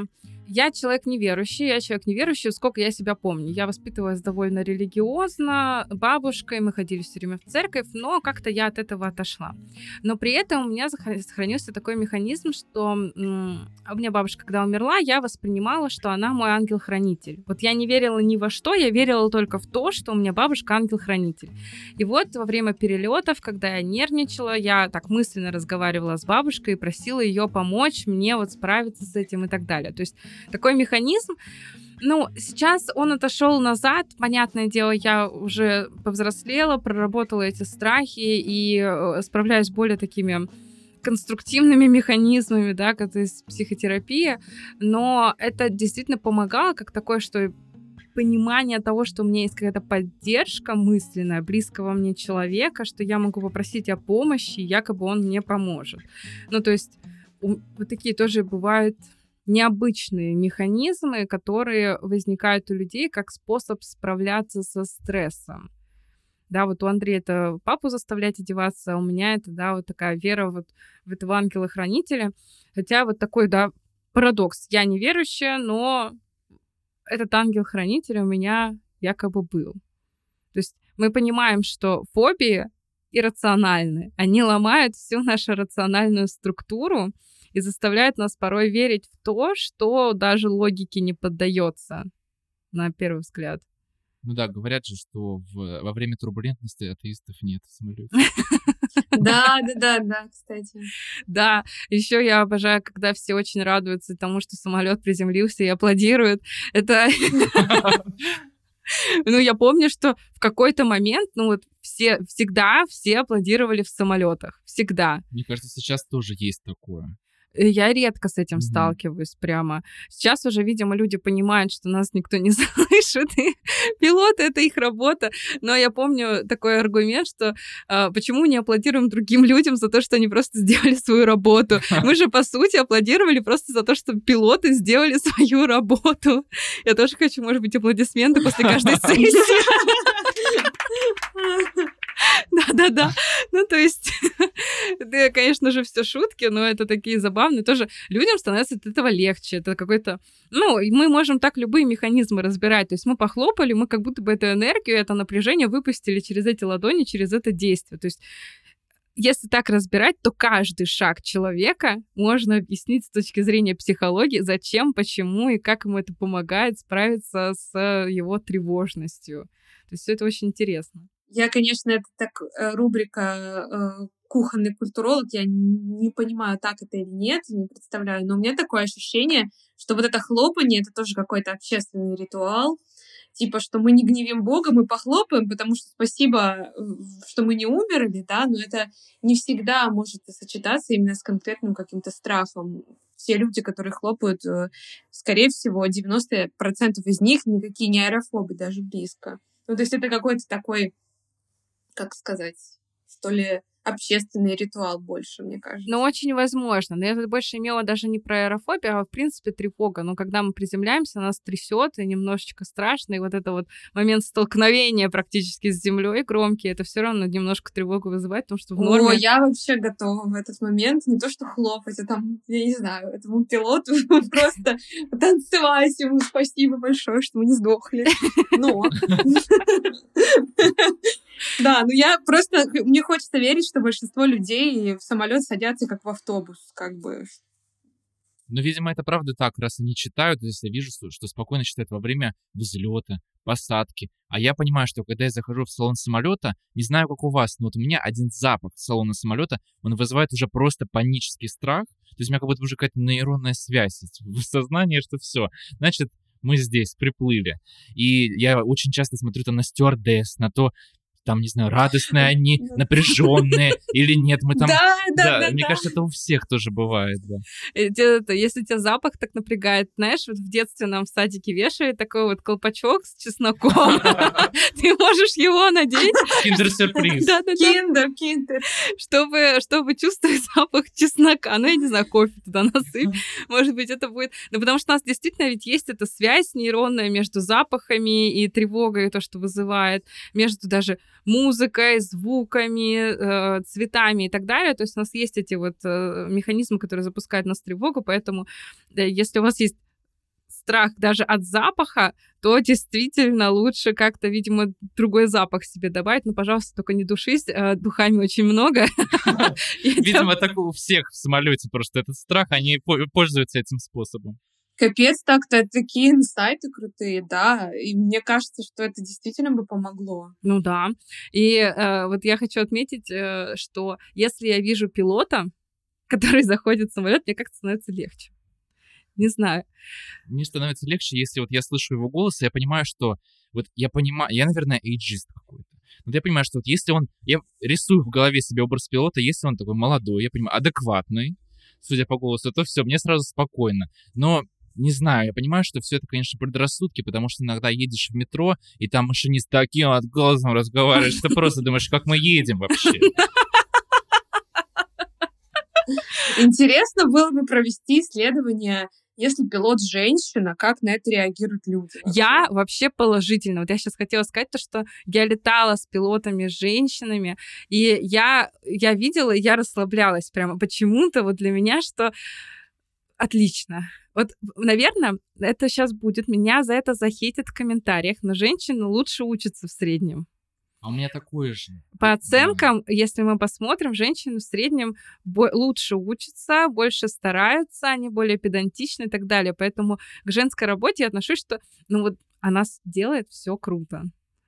Я человек неверующий, я человек неверующий, сколько я себя помню. Я воспитывалась довольно религиозно, бабушкой, мы ходили все время в церковь, но как-то я от этого отошла. Но при этом у меня сохранился такой механизм, что у меня бабушка, когда умерла, я воспринимала, что она мой ангел-хранитель. Вот я не верила ни во что, я верила только в то, что у меня бабушка ангел-хранитель. И вот во время перелетов, когда я нервничала, я так мысленно разговаривала с бабушкой и просила ее помочь мне вот справиться с этим и так далее. То есть такой механизм. Ну, сейчас он отошел назад. Понятное дело, я уже повзрослела, проработала эти страхи и э, справляюсь более такими конструктивными механизмами, да, как из психотерапии, но это действительно помогало, как такое, что понимание того, что у меня есть какая-то поддержка мысленная близкого мне человека, что я могу попросить о помощи, якобы он мне поможет. Ну, то есть вот такие тоже бывают необычные механизмы, которые возникают у людей как способ справляться со стрессом. Да, вот у Андрея это папу заставлять одеваться, а у меня это, да, вот такая вера вот в этого ангела-хранителя. Хотя вот такой, да, парадокс. Я неверующая, но этот ангел-хранитель у меня якобы был. То есть мы понимаем, что фобии иррациональны. Они ломают всю нашу рациональную структуру, и заставляет нас порой верить в то, что даже логике не поддается на первый взгляд. Ну да, говорят же, что в, во время турбулентности атеистов нет в самолете. Да, да, да, да, кстати. Да, еще я обожаю, когда все очень радуются тому, что самолет приземлился и аплодируют. Это Ну, я помню, что в какой-то момент, ну вот все, всегда все аплодировали в самолетах. Всегда. Мне кажется, сейчас тоже есть такое. Я редко с этим mm-hmm. сталкиваюсь прямо. Сейчас уже, видимо, люди понимают, что нас никто не слышит, и пилоты — это их работа. Но я помню такой аргумент, что э, почему не аплодируем другим людям за то, что они просто сделали свою работу? Мы же, по сути, аплодировали просто за то, что пилоты сделали свою работу. Я тоже хочу, может быть, аплодисменты после каждой сессии. Да-да-да. Ну, то есть, это, конечно же, все шутки, но это такие забавные. Тоже людям становится от этого легче. Это какой-то... Ну, мы можем так любые механизмы разбирать. То есть мы похлопали, мы как будто бы эту энергию, это напряжение выпустили через эти ладони, через это действие. То есть если так разбирать, то каждый шаг человека можно объяснить с точки зрения психологии, зачем, почему и как ему это помогает справиться с его тревожностью. То есть все это очень интересно. Я, конечно, это так э, рубрика э, кухонный культуролог, я не понимаю, так это или нет, не представляю, но у меня такое ощущение, что вот это хлопание — это тоже какой-то общественный ритуал, типа, что мы не гневим Бога, мы похлопаем, потому что спасибо, что мы не умерли, да, но это не всегда может сочетаться именно с конкретным каким-то страхом. Все люди, которые хлопают, э, скорее всего, 90% из них никакие не аэрофобы, даже близко. Ну, то есть это какой-то такой как сказать, что ли, общественный ритуал больше, мне кажется. Ну, очень возможно. Но я больше имела даже не про аэрофобию, а в принципе тревога. Но когда мы приземляемся, нас трясет и немножечко страшно. И вот это вот момент столкновения практически с землей громкий, это все равно немножко тревогу вызывает, потому что в норме... О, я вообще готова в этот момент не то что хлопать, а там, я не знаю, этому пилоту просто танцевать ему спасибо большое, что мы не сдохли. Но... Да, ну я просто... Мне хочется верить, что большинство людей в самолет садятся как в автобус, как бы. Ну, видимо, это правда так, раз они читают, если я вижу, что спокойно читают во время взлета, посадки. А я понимаю, что когда я захожу в салон самолета, не знаю, как у вас, но вот у меня один запах салона самолета, он вызывает уже просто панический страх. То есть у меня как будто уже какая-то нейронная связь в сознании, что все. Значит, мы здесь приплыли. И я очень часто смотрю там на стюардесс, на то, там, не знаю, радостные они, напряженные или нет, мы там... Да, да, да. Мне кажется, это у всех тоже бывает, да. Это, если тебя запах так напрягает, знаешь, вот в детстве нам в садике вешали такой вот колпачок с чесноком. Ты можешь его надеть. Киндер-сюрприз. Да, да, киндер, киндер. Чтобы, чтобы чувствовать запах чеснока. Ну, я не знаю, кофе туда насыпь. Может быть, это будет... Ну, потому что у нас действительно ведь есть эта связь нейронная между запахами и тревогой, то, что вызывает, между даже музыкой, звуками, э, цветами и так далее. То есть у нас есть эти вот э, механизмы, которые запускают нас тревогу, поэтому э, если у вас есть страх даже от запаха, то действительно лучше как-то, видимо, другой запах себе добавить. Но, пожалуйста, только не душись, э, духами очень много. Видимо, так у всех в самолете просто этот страх, они пользуются этим способом. Капец, так-то такие инсайты крутые, да. И мне кажется, что это действительно бы помогло. Ну да. И э, вот я хочу отметить, э, что если я вижу пилота, который заходит в самолет, мне как-то становится легче. Не знаю. Мне становится легче, если вот я слышу его голос, и я понимаю, что вот я понимаю, я, наверное, эйджист какой-то. Вот я понимаю, что вот если он, я рисую в голове себе образ пилота, если он такой молодой, я понимаю, адекватный, судя по голосу, то все, мне сразу спокойно. Но не знаю, я понимаю, что все это, конечно, предрассудки, потому что иногда едешь в метро, и там машинист таким от голосом разговаривает, что просто думаешь, как мы едем вообще. Интересно было бы провести исследование если пилот женщина, как на это реагируют люди? Вообще? Я вообще положительно. Вот я сейчас хотела сказать то, что я летала с пилотами, с женщинами, и я, я видела, я расслаблялась прямо почему-то вот для меня, что отлично. Вот, наверное, это сейчас будет. Меня за это захейтят в комментариях, но женщины лучше учатся в среднем. А у меня такое же. По оценкам, если мы посмотрим, женщины в среднем бо- лучше учатся, больше стараются, они более педантичны и так далее. Поэтому к женской работе я отношусь, что ну вот она делает все круто.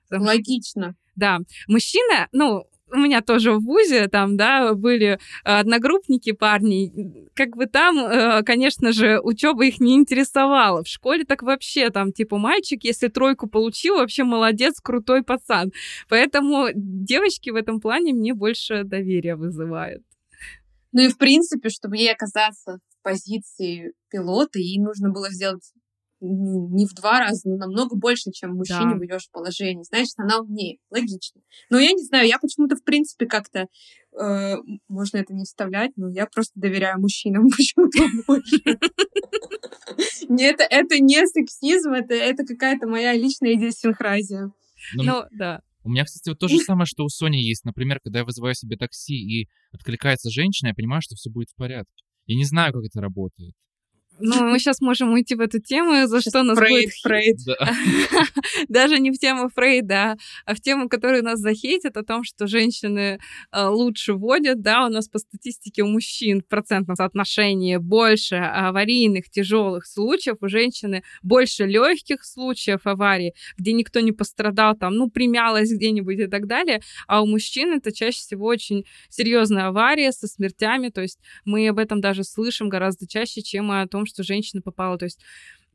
Логично. Да, мужчина, ну, у меня тоже в ВУЗе там, да, были э, одногруппники парни, как бы там, э, конечно же, учеба их не интересовала. В школе так вообще там, типа, мальчик, если тройку получил, вообще молодец, крутой пацан. Поэтому девочки в этом плане мне больше доверия вызывают. Ну и в принципе, чтобы ей оказаться в позиции пилота, ей нужно было сделать не в два раза, но намного больше, чем мужчине Да. в ее же положении. Значит, она умнее. Логично. Но я не знаю, я почему-то, в принципе, как-то... э, можно это не вставлять, но я просто доверяю мужчинам почему-то больше. Не, Это, это не сексизм, это, это какая-то моя личная идиосинхразия. Но Ну, да. У меня, кстати, вот то же самое, что у Сони есть. Например, когда я вызываю себе такси и откликается женщина, я понимаю, что все будет в порядке. Я не знаю, как это работает. Ну, мы сейчас можем уйти в эту тему, за Щас что нас Фрейд, будет Фрейд. Да. даже не в тему Фрейда, а в тему, которую нас захейтят, о том, что женщины э, лучше водят, да, у нас по статистике у мужчин в процентном соотношении больше аварийных тяжелых случаев, у женщины больше легких случаев аварий, где никто не пострадал, там, ну, примялась где-нибудь и так далее, а у мужчин это чаще всего очень серьезная авария со смертями, то есть мы об этом даже слышим гораздо чаще, чем о том, что женщина попала, то есть,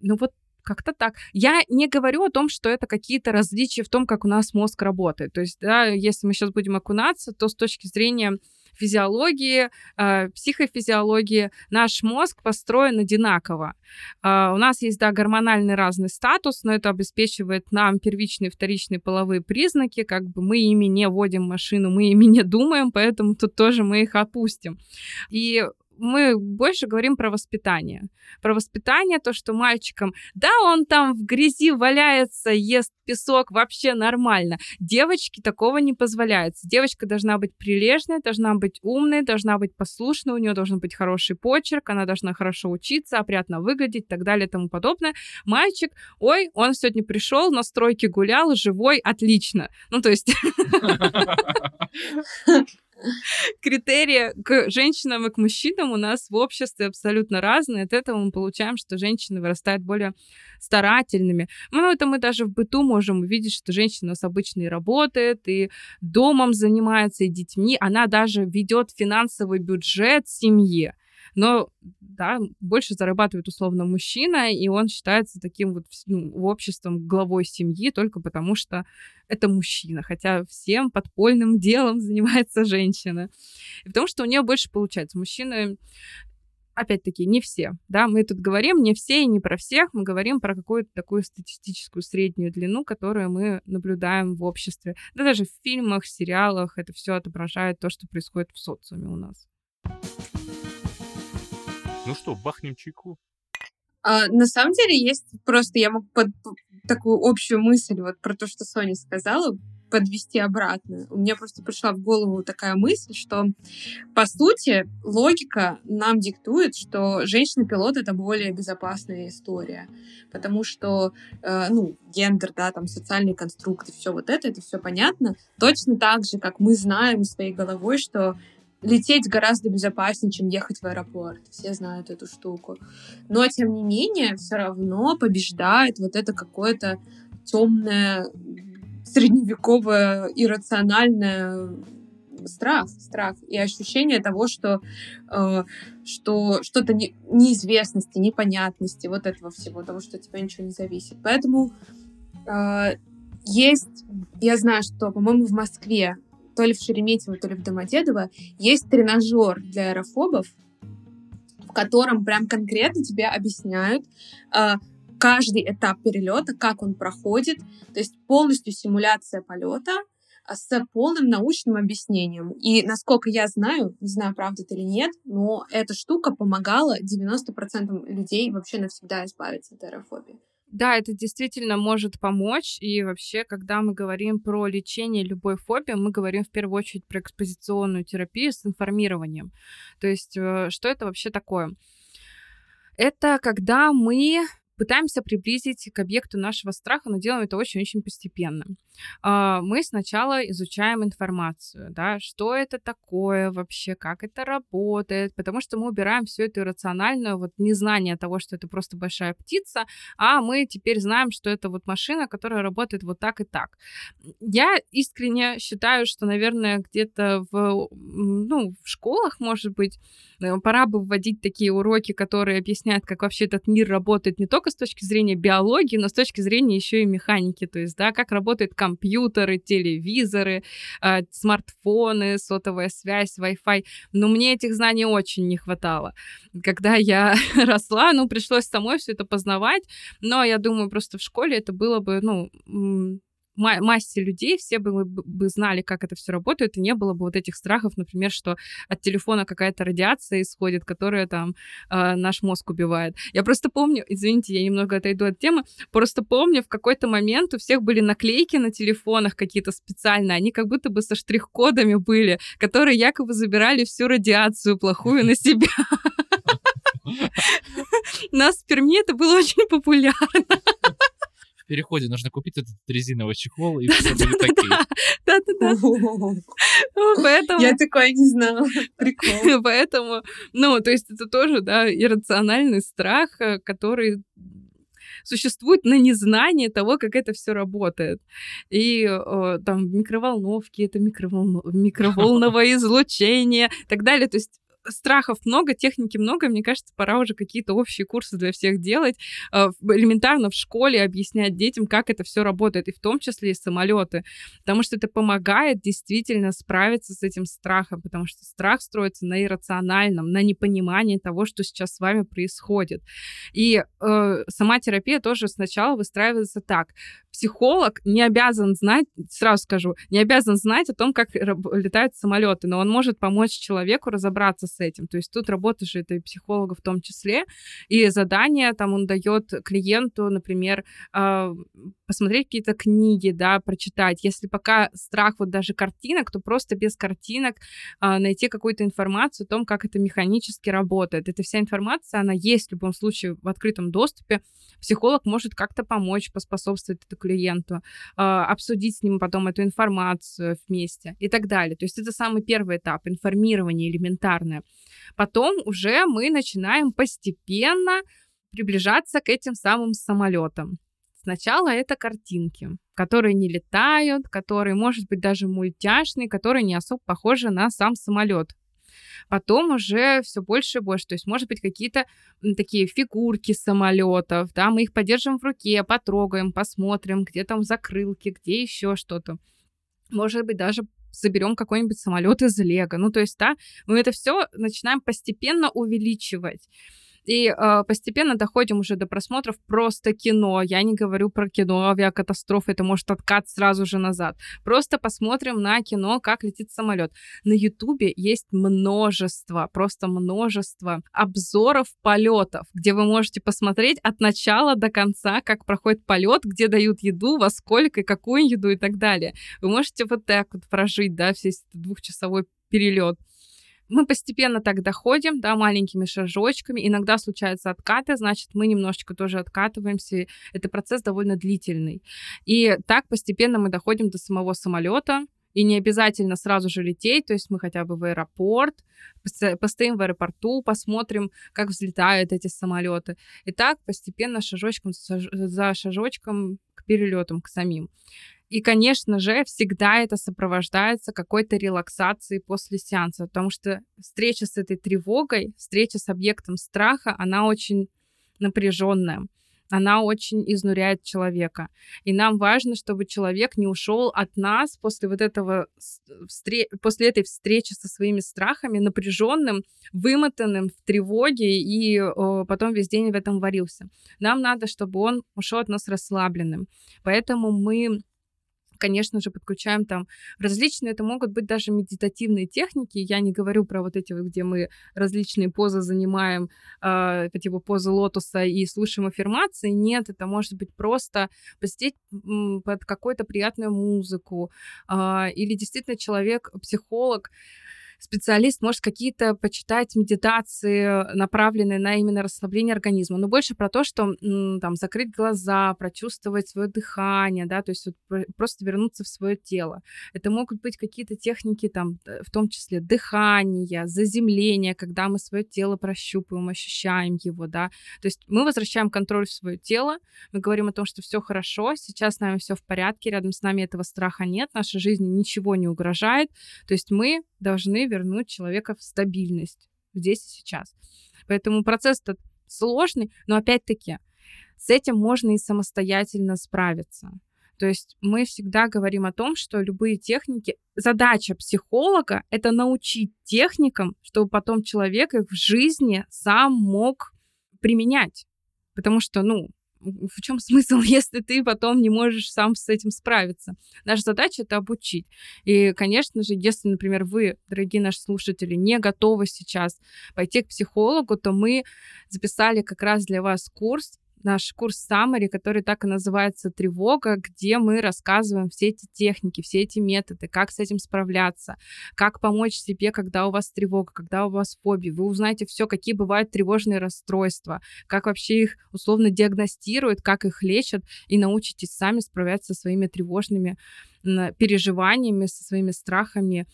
ну вот как-то так. Я не говорю о том, что это какие-то различия в том, как у нас мозг работает. То есть, да, если мы сейчас будем окунаться, то с точки зрения физиологии, э, психофизиологии, наш мозг построен одинаково. Э, у нас есть, да, гормональный разный статус, но это обеспечивает нам первичные вторичные половые признаки, как бы мы ими не водим машину, мы ими не думаем, поэтому тут тоже мы их опустим. И мы больше говорим про воспитание. Про воспитание, то, что мальчикам, да, он там в грязи валяется, ест песок, вообще нормально. Девочке такого не позволяется. Девочка должна быть прилежной, должна быть умной, должна быть послушной, у нее должен быть хороший почерк, она должна хорошо учиться, опрятно выглядеть и так далее и тому подобное. Мальчик, ой, он сегодня пришел, на стройке гулял, живой, отлично. Ну, то есть критерии к женщинам и к мужчинам у нас в обществе абсолютно разные. От этого мы получаем, что женщины вырастают более старательными. Ну, это мы даже в быту можем увидеть, что женщина у нас обычно и работает, и домом занимается, и детьми. Она даже ведет финансовый бюджет семье. Но, да, больше зарабатывает условно мужчина, и он считается таким вот ну, обществом главой семьи только потому, что это мужчина, хотя всем подпольным делом занимается женщина. И потому что у нее больше получается. Мужчины опять-таки, не все, да, мы тут говорим не все и не про всех, мы говорим про какую-то такую статистическую среднюю длину, которую мы наблюдаем в обществе. Да даже в фильмах, сериалах это все отображает то, что происходит в социуме у нас. Ну что, бахнем чайку? А, на самом деле есть просто, я могу под, такую общую мысль вот про то, что Соня сказала, подвести обратно. У меня просто пришла в голову такая мысль, что по сути логика нам диктует, что женщина-пилот это более безопасная история, потому что э, ну гендер, да, там социальные конструкты, все вот это, это все понятно. Точно так же, как мы знаем своей головой, что лететь гораздо безопаснее, чем ехать в аэропорт. Все знают эту штуку. Но, тем не менее, все равно побеждает вот это какое-то темное, средневековое, иррациональное страх, страх и ощущение того, что, э, что что-то не, неизвестности, непонятности, вот этого всего, того, что от тебя ничего не зависит. Поэтому э, есть, я знаю, что, по-моему, в Москве то ли в Шереметьево, то ли в Домодедово, есть тренажер для аэрофобов, в котором прям конкретно тебе объясняют э, каждый этап перелета, как он проходит, то есть полностью симуляция полета с полным научным объяснением. И насколько я знаю, не знаю, правда это или нет, но эта штука помогала 90% людей вообще навсегда избавиться от аэрофобии. Да, это действительно может помочь. И вообще, когда мы говорим про лечение любой фобии, мы говорим в первую очередь про экспозиционную терапию с информированием. То есть, э, что это вообще такое? Это когда мы пытаемся приблизить к объекту нашего страха, но делаем это очень-очень постепенно. А, мы сначала изучаем информацию, да, что это такое вообще, как это работает, потому что мы убираем всю эту иррациональную вот незнание того, что это просто большая птица, а мы теперь знаем, что это вот машина, которая работает вот так и так. Я искренне считаю, что, наверное, где-то в, ну, в школах, может быть, э, пора бы вводить такие уроки, которые объясняют, как вообще этот мир работает не только с точки зрения биологии, но с точки зрения еще и механики, то есть, да, как работает компьютеры, телевизоры, э, смартфоны, сотовая связь, Wi-Fi. Но мне этих знаний очень не хватало. Когда я росла, ну, пришлось самой все это познавать, но я думаю, просто в школе это было бы, ну, массе людей, все бы, бы знали, как это все работает, и не было бы вот этих страхов, например, что от телефона какая-то радиация исходит, которая там э, наш мозг убивает. Я просто помню, извините, я немного отойду от темы, просто помню, в какой-то момент у всех были наклейки на телефонах какие-то специальные, они как будто бы со штрих-кодами были, которые якобы забирали всю радиацию плохую на себя. У нас в Перми это было очень популярно переходе нужно купить этот резиновый чехол, и все будет окей. Да-да-да. Поэтому... Я такое не знала. Прикол. Поэтому, ну, то есть это тоже, да, иррациональный страх, э, который существует на незнании того, как это все работает. И э, там микроволновки, это микроволно... микроволновое излучение и так далее. То есть страхов много, техники много, мне кажется, пора уже какие-то общие курсы для всех делать, а, элементарно в школе объяснять детям, как это все работает, и в том числе и самолеты, потому что это помогает действительно справиться с этим страхом, потому что страх строится на иррациональном, на непонимании того, что сейчас с вами происходит. И э, сама терапия тоже сначала выстраивается так психолог не обязан знать, сразу скажу, не обязан знать о том, как летают самолеты, но он может помочь человеку разобраться с этим. То есть тут работа же это и психолога в том числе, и задание там он дает клиенту, например, а, посмотреть какие-то книги, да, прочитать. Если пока страх вот даже картинок, то просто без картинок а, найти какую-то информацию о том, как это механически работает. Эта вся информация, она есть в любом случае в открытом доступе. Психолог может как-то помочь, поспособствовать этому клиенту, а, обсудить с ним потом эту информацию вместе и так далее. То есть это самый первый этап, информирование элементарное. Потом уже мы начинаем постепенно приближаться к этим самым самолетам. Сначала это картинки, которые не летают, которые, может быть, даже мультяшные, которые не особо похожи на сам самолет. Потом уже все больше и больше. То есть, может быть, какие-то такие фигурки самолетов, да, мы их подержим в руке, потрогаем, посмотрим, где там закрылки, где еще что-то. Может быть, даже соберем какой-нибудь самолет из Лего. Ну, то есть, да, мы это все начинаем постепенно увеличивать. И э, постепенно доходим уже до просмотров просто кино. Я не говорю про кино авиакатастрофы, это может откат сразу же назад. Просто посмотрим на кино, как летит самолет. На Ютубе есть множество, просто множество обзоров полетов, где вы можете посмотреть от начала до конца, как проходит полет, где дают еду, во сколько и какую еду и так далее. Вы можете вот так вот прожить, да, весь двухчасовой перелет. Мы постепенно так доходим, да, маленькими шажочками. Иногда случаются откаты, значит, мы немножечко тоже откатываемся. Это процесс довольно длительный. И так постепенно мы доходим до самого самолета, и не обязательно сразу же лететь, то есть мы хотя бы в аэропорт, постоим в аэропорту, посмотрим, как взлетают эти самолеты. И так постепенно шажочком за шажочком к перелетам, к самим. И, конечно же, всегда это сопровождается какой-то релаксацией после сеанса, потому что встреча с этой тревогой, встреча с объектом страха, она очень напряженная она очень изнуряет человека. И нам важно, чтобы человек не ушел от нас после вот этого встре... после этой встречи со своими страхами напряженным, вымотанным в тревоге и о, потом весь день в этом варился. Нам надо, чтобы он ушел от нас расслабленным. Поэтому мы конечно же, подключаем там различные, это могут быть даже медитативные техники. Я не говорю про вот эти, где мы различные позы занимаем, э, типа позы лотоса и слушаем аффирмации. Нет, это может быть просто посидеть под какую-то приятную музыку. Э, или действительно человек, психолог, специалист может какие-то почитать медитации, направленные на именно расслабление организма, но больше про то, что там закрыть глаза, прочувствовать свое дыхание, да, то есть вот просто вернуться в свое тело. Это могут быть какие-то техники, там, в том числе дыхания, заземления, когда мы свое тело прощупываем, ощущаем его, да. То есть мы возвращаем контроль в свое тело, мы говорим о том, что все хорошо, сейчас с нами все в порядке, рядом с нами этого страха нет, нашей жизни ничего не угрожает. То есть мы должны вернуть человека в стабильность здесь и сейчас. Поэтому процесс этот сложный, но опять-таки с этим можно и самостоятельно справиться. То есть мы всегда говорим о том, что любые техники, задача психолога — это научить техникам, чтобы потом человек их в жизни сам мог применять. Потому что, ну, в чем смысл, если ты потом не можешь сам с этим справиться? Наша задача это обучить. И, конечно же, если, например, вы, дорогие наши слушатели, не готовы сейчас пойти к психологу, то мы записали как раз для вас курс наш курс Summary, который так и называется «Тревога», где мы рассказываем все эти техники, все эти методы, как с этим справляться, как помочь себе, когда у вас тревога, когда у вас фобия. Вы узнаете все, какие бывают тревожные расстройства, как вообще их условно диагностируют, как их лечат, и научитесь сами справляться со своими тревожными переживаниями, со своими страхами,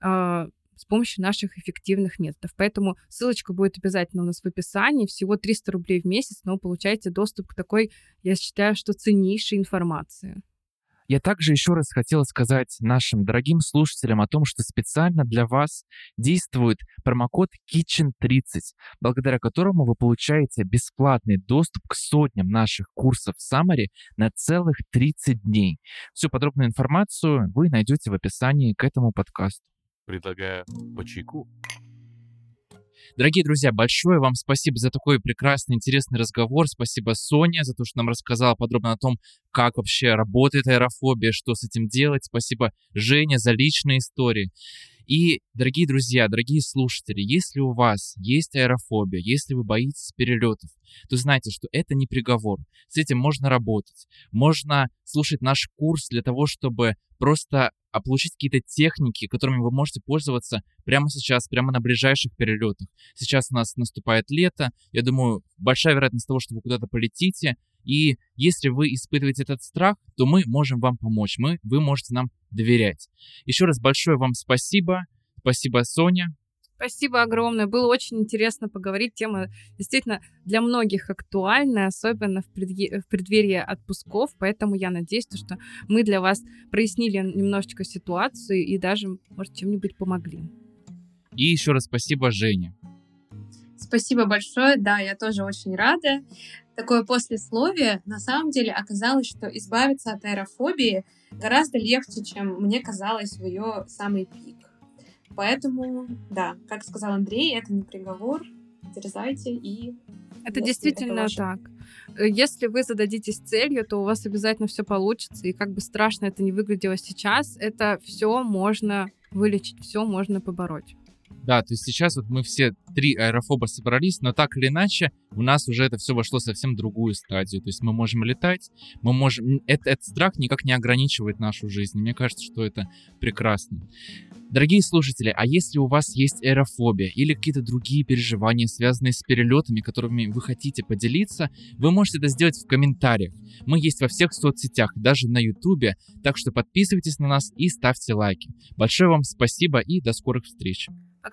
а, с помощью наших эффективных методов. Поэтому ссылочка будет обязательно у нас в описании. Всего 300 рублей в месяц, но вы получаете доступ к такой, я считаю, что ценнейшей информации. Я также еще раз хотел сказать нашим дорогим слушателям о том, что специально для вас действует промокод Kitchen30, благодаря которому вы получаете бесплатный доступ к сотням наших курсов Summary на целых 30 дней. Всю подробную информацию вы найдете в описании к этому подкасту предлагаю по чайку. Дорогие друзья, большое вам спасибо за такой прекрасный, интересный разговор. Спасибо Соне за то, что нам рассказала подробно о том, как вообще работает аэрофобия, что с этим делать. Спасибо Женя за личные истории. И, дорогие друзья, дорогие слушатели, если у вас есть аэрофобия, если вы боитесь перелетов, то знайте, что это не приговор. С этим можно работать. Можно слушать наш курс для того, чтобы просто получить какие-то техники, которыми вы можете пользоваться прямо сейчас, прямо на ближайших перелетах. Сейчас у нас наступает лето, я думаю, большая вероятность того, что вы куда-то полетите, и если вы испытываете этот страх, то мы можем вам помочь, мы, вы можете нам доверять. Еще раз большое вам спасибо, спасибо, Соня, Спасибо огромное. Было очень интересно поговорить. Тема действительно для многих актуальная, особенно в, предге- в преддверии отпусков. Поэтому я надеюсь, что мы для вас прояснили немножечко ситуацию и даже, может, чем-нибудь помогли. И еще раз спасибо, Жене. Спасибо большое. Да, я тоже очень рада. Такое послесловие. На самом деле оказалось, что избавиться от аэрофобии гораздо легче, чем мне казалось в ее самый пик. Поэтому, да, как сказал Андрей, это не приговор, дерзайте и... Это действительно это ваше... так. Если вы зададитесь целью, то у вас обязательно все получится. И как бы страшно это не выглядело сейчас, это все можно вылечить, все можно побороть. Да, то есть сейчас вот мы все три аэрофоба собрались, но так или иначе у нас уже это все вошло совсем в другую стадию. То есть мы можем летать, мы можем... Это, этот страх никак не ограничивает нашу жизнь. Мне кажется, что это прекрасно. Дорогие слушатели, а если у вас есть аэрофобия или какие-то другие переживания, связанные с перелетами, которыми вы хотите поделиться, вы можете это сделать в комментариях. Мы есть во всех соцсетях, даже на ютубе, так что подписывайтесь на нас и ставьте лайки. Большое вам спасибо и до скорых встреч.